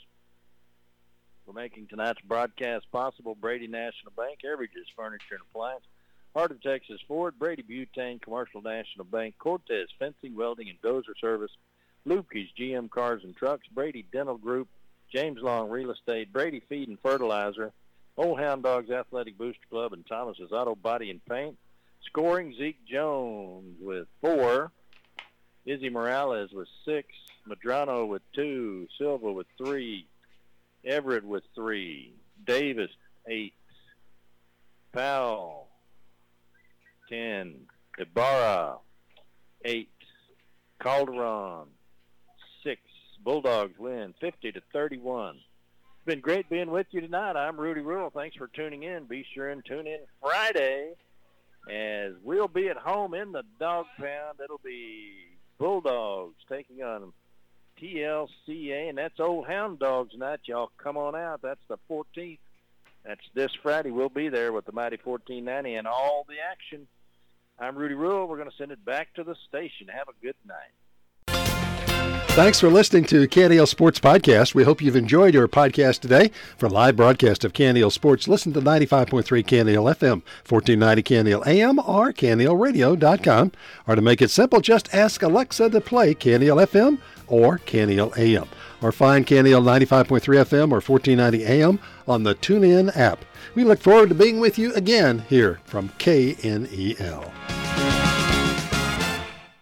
for making tonight's broadcast possible. Brady National Bank, Everages Furniture and Appliance, Heart of Texas Ford, Brady Butane, Commercial National Bank, Cortez Fencing, Welding, and Dozer Service, Lukey's GM Cars and Trucks, Brady Dental Group, James Long Real Estate, Brady Feed and Fertilizer, Old Hound Dogs Athletic Booster Club, and Thomas's Auto Body and Paint. Scoring Zeke Jones with four, Izzy Morales with six, Madrano with two, Silva with three, Everett with three. Davis, eight. Powell, ten. Ibarra, eight. Calderon, six. Bulldogs win 50 to 31. It's been great being with you tonight. I'm Rudy Rule. Thanks for tuning in. Be sure and tune in Friday as we'll be at home in the dog pound. It'll be Bulldogs taking on TLCA, and that's Old Hound Dogs night. Y'all come on out. That's the 14th. That's this Friday. We'll be there with the Mighty 1490 and all the action. I'm Rudy Rule. We're going to send it back to the station. Have a good night. Thanks for listening to KNEL Sports Podcast. We hope you've enjoyed your podcast today. For live broadcast of KNEL Sports, listen to 95.3 KNEL FM, 1490 KNEL AM, or KNELradio.com. Or to make it simple, just ask Alexa to play KNEL FM or KNEL AM. Or find KNEL 95.3 FM or 1490 AM on the TuneIn app. We look forward to being with you again here from KNEL.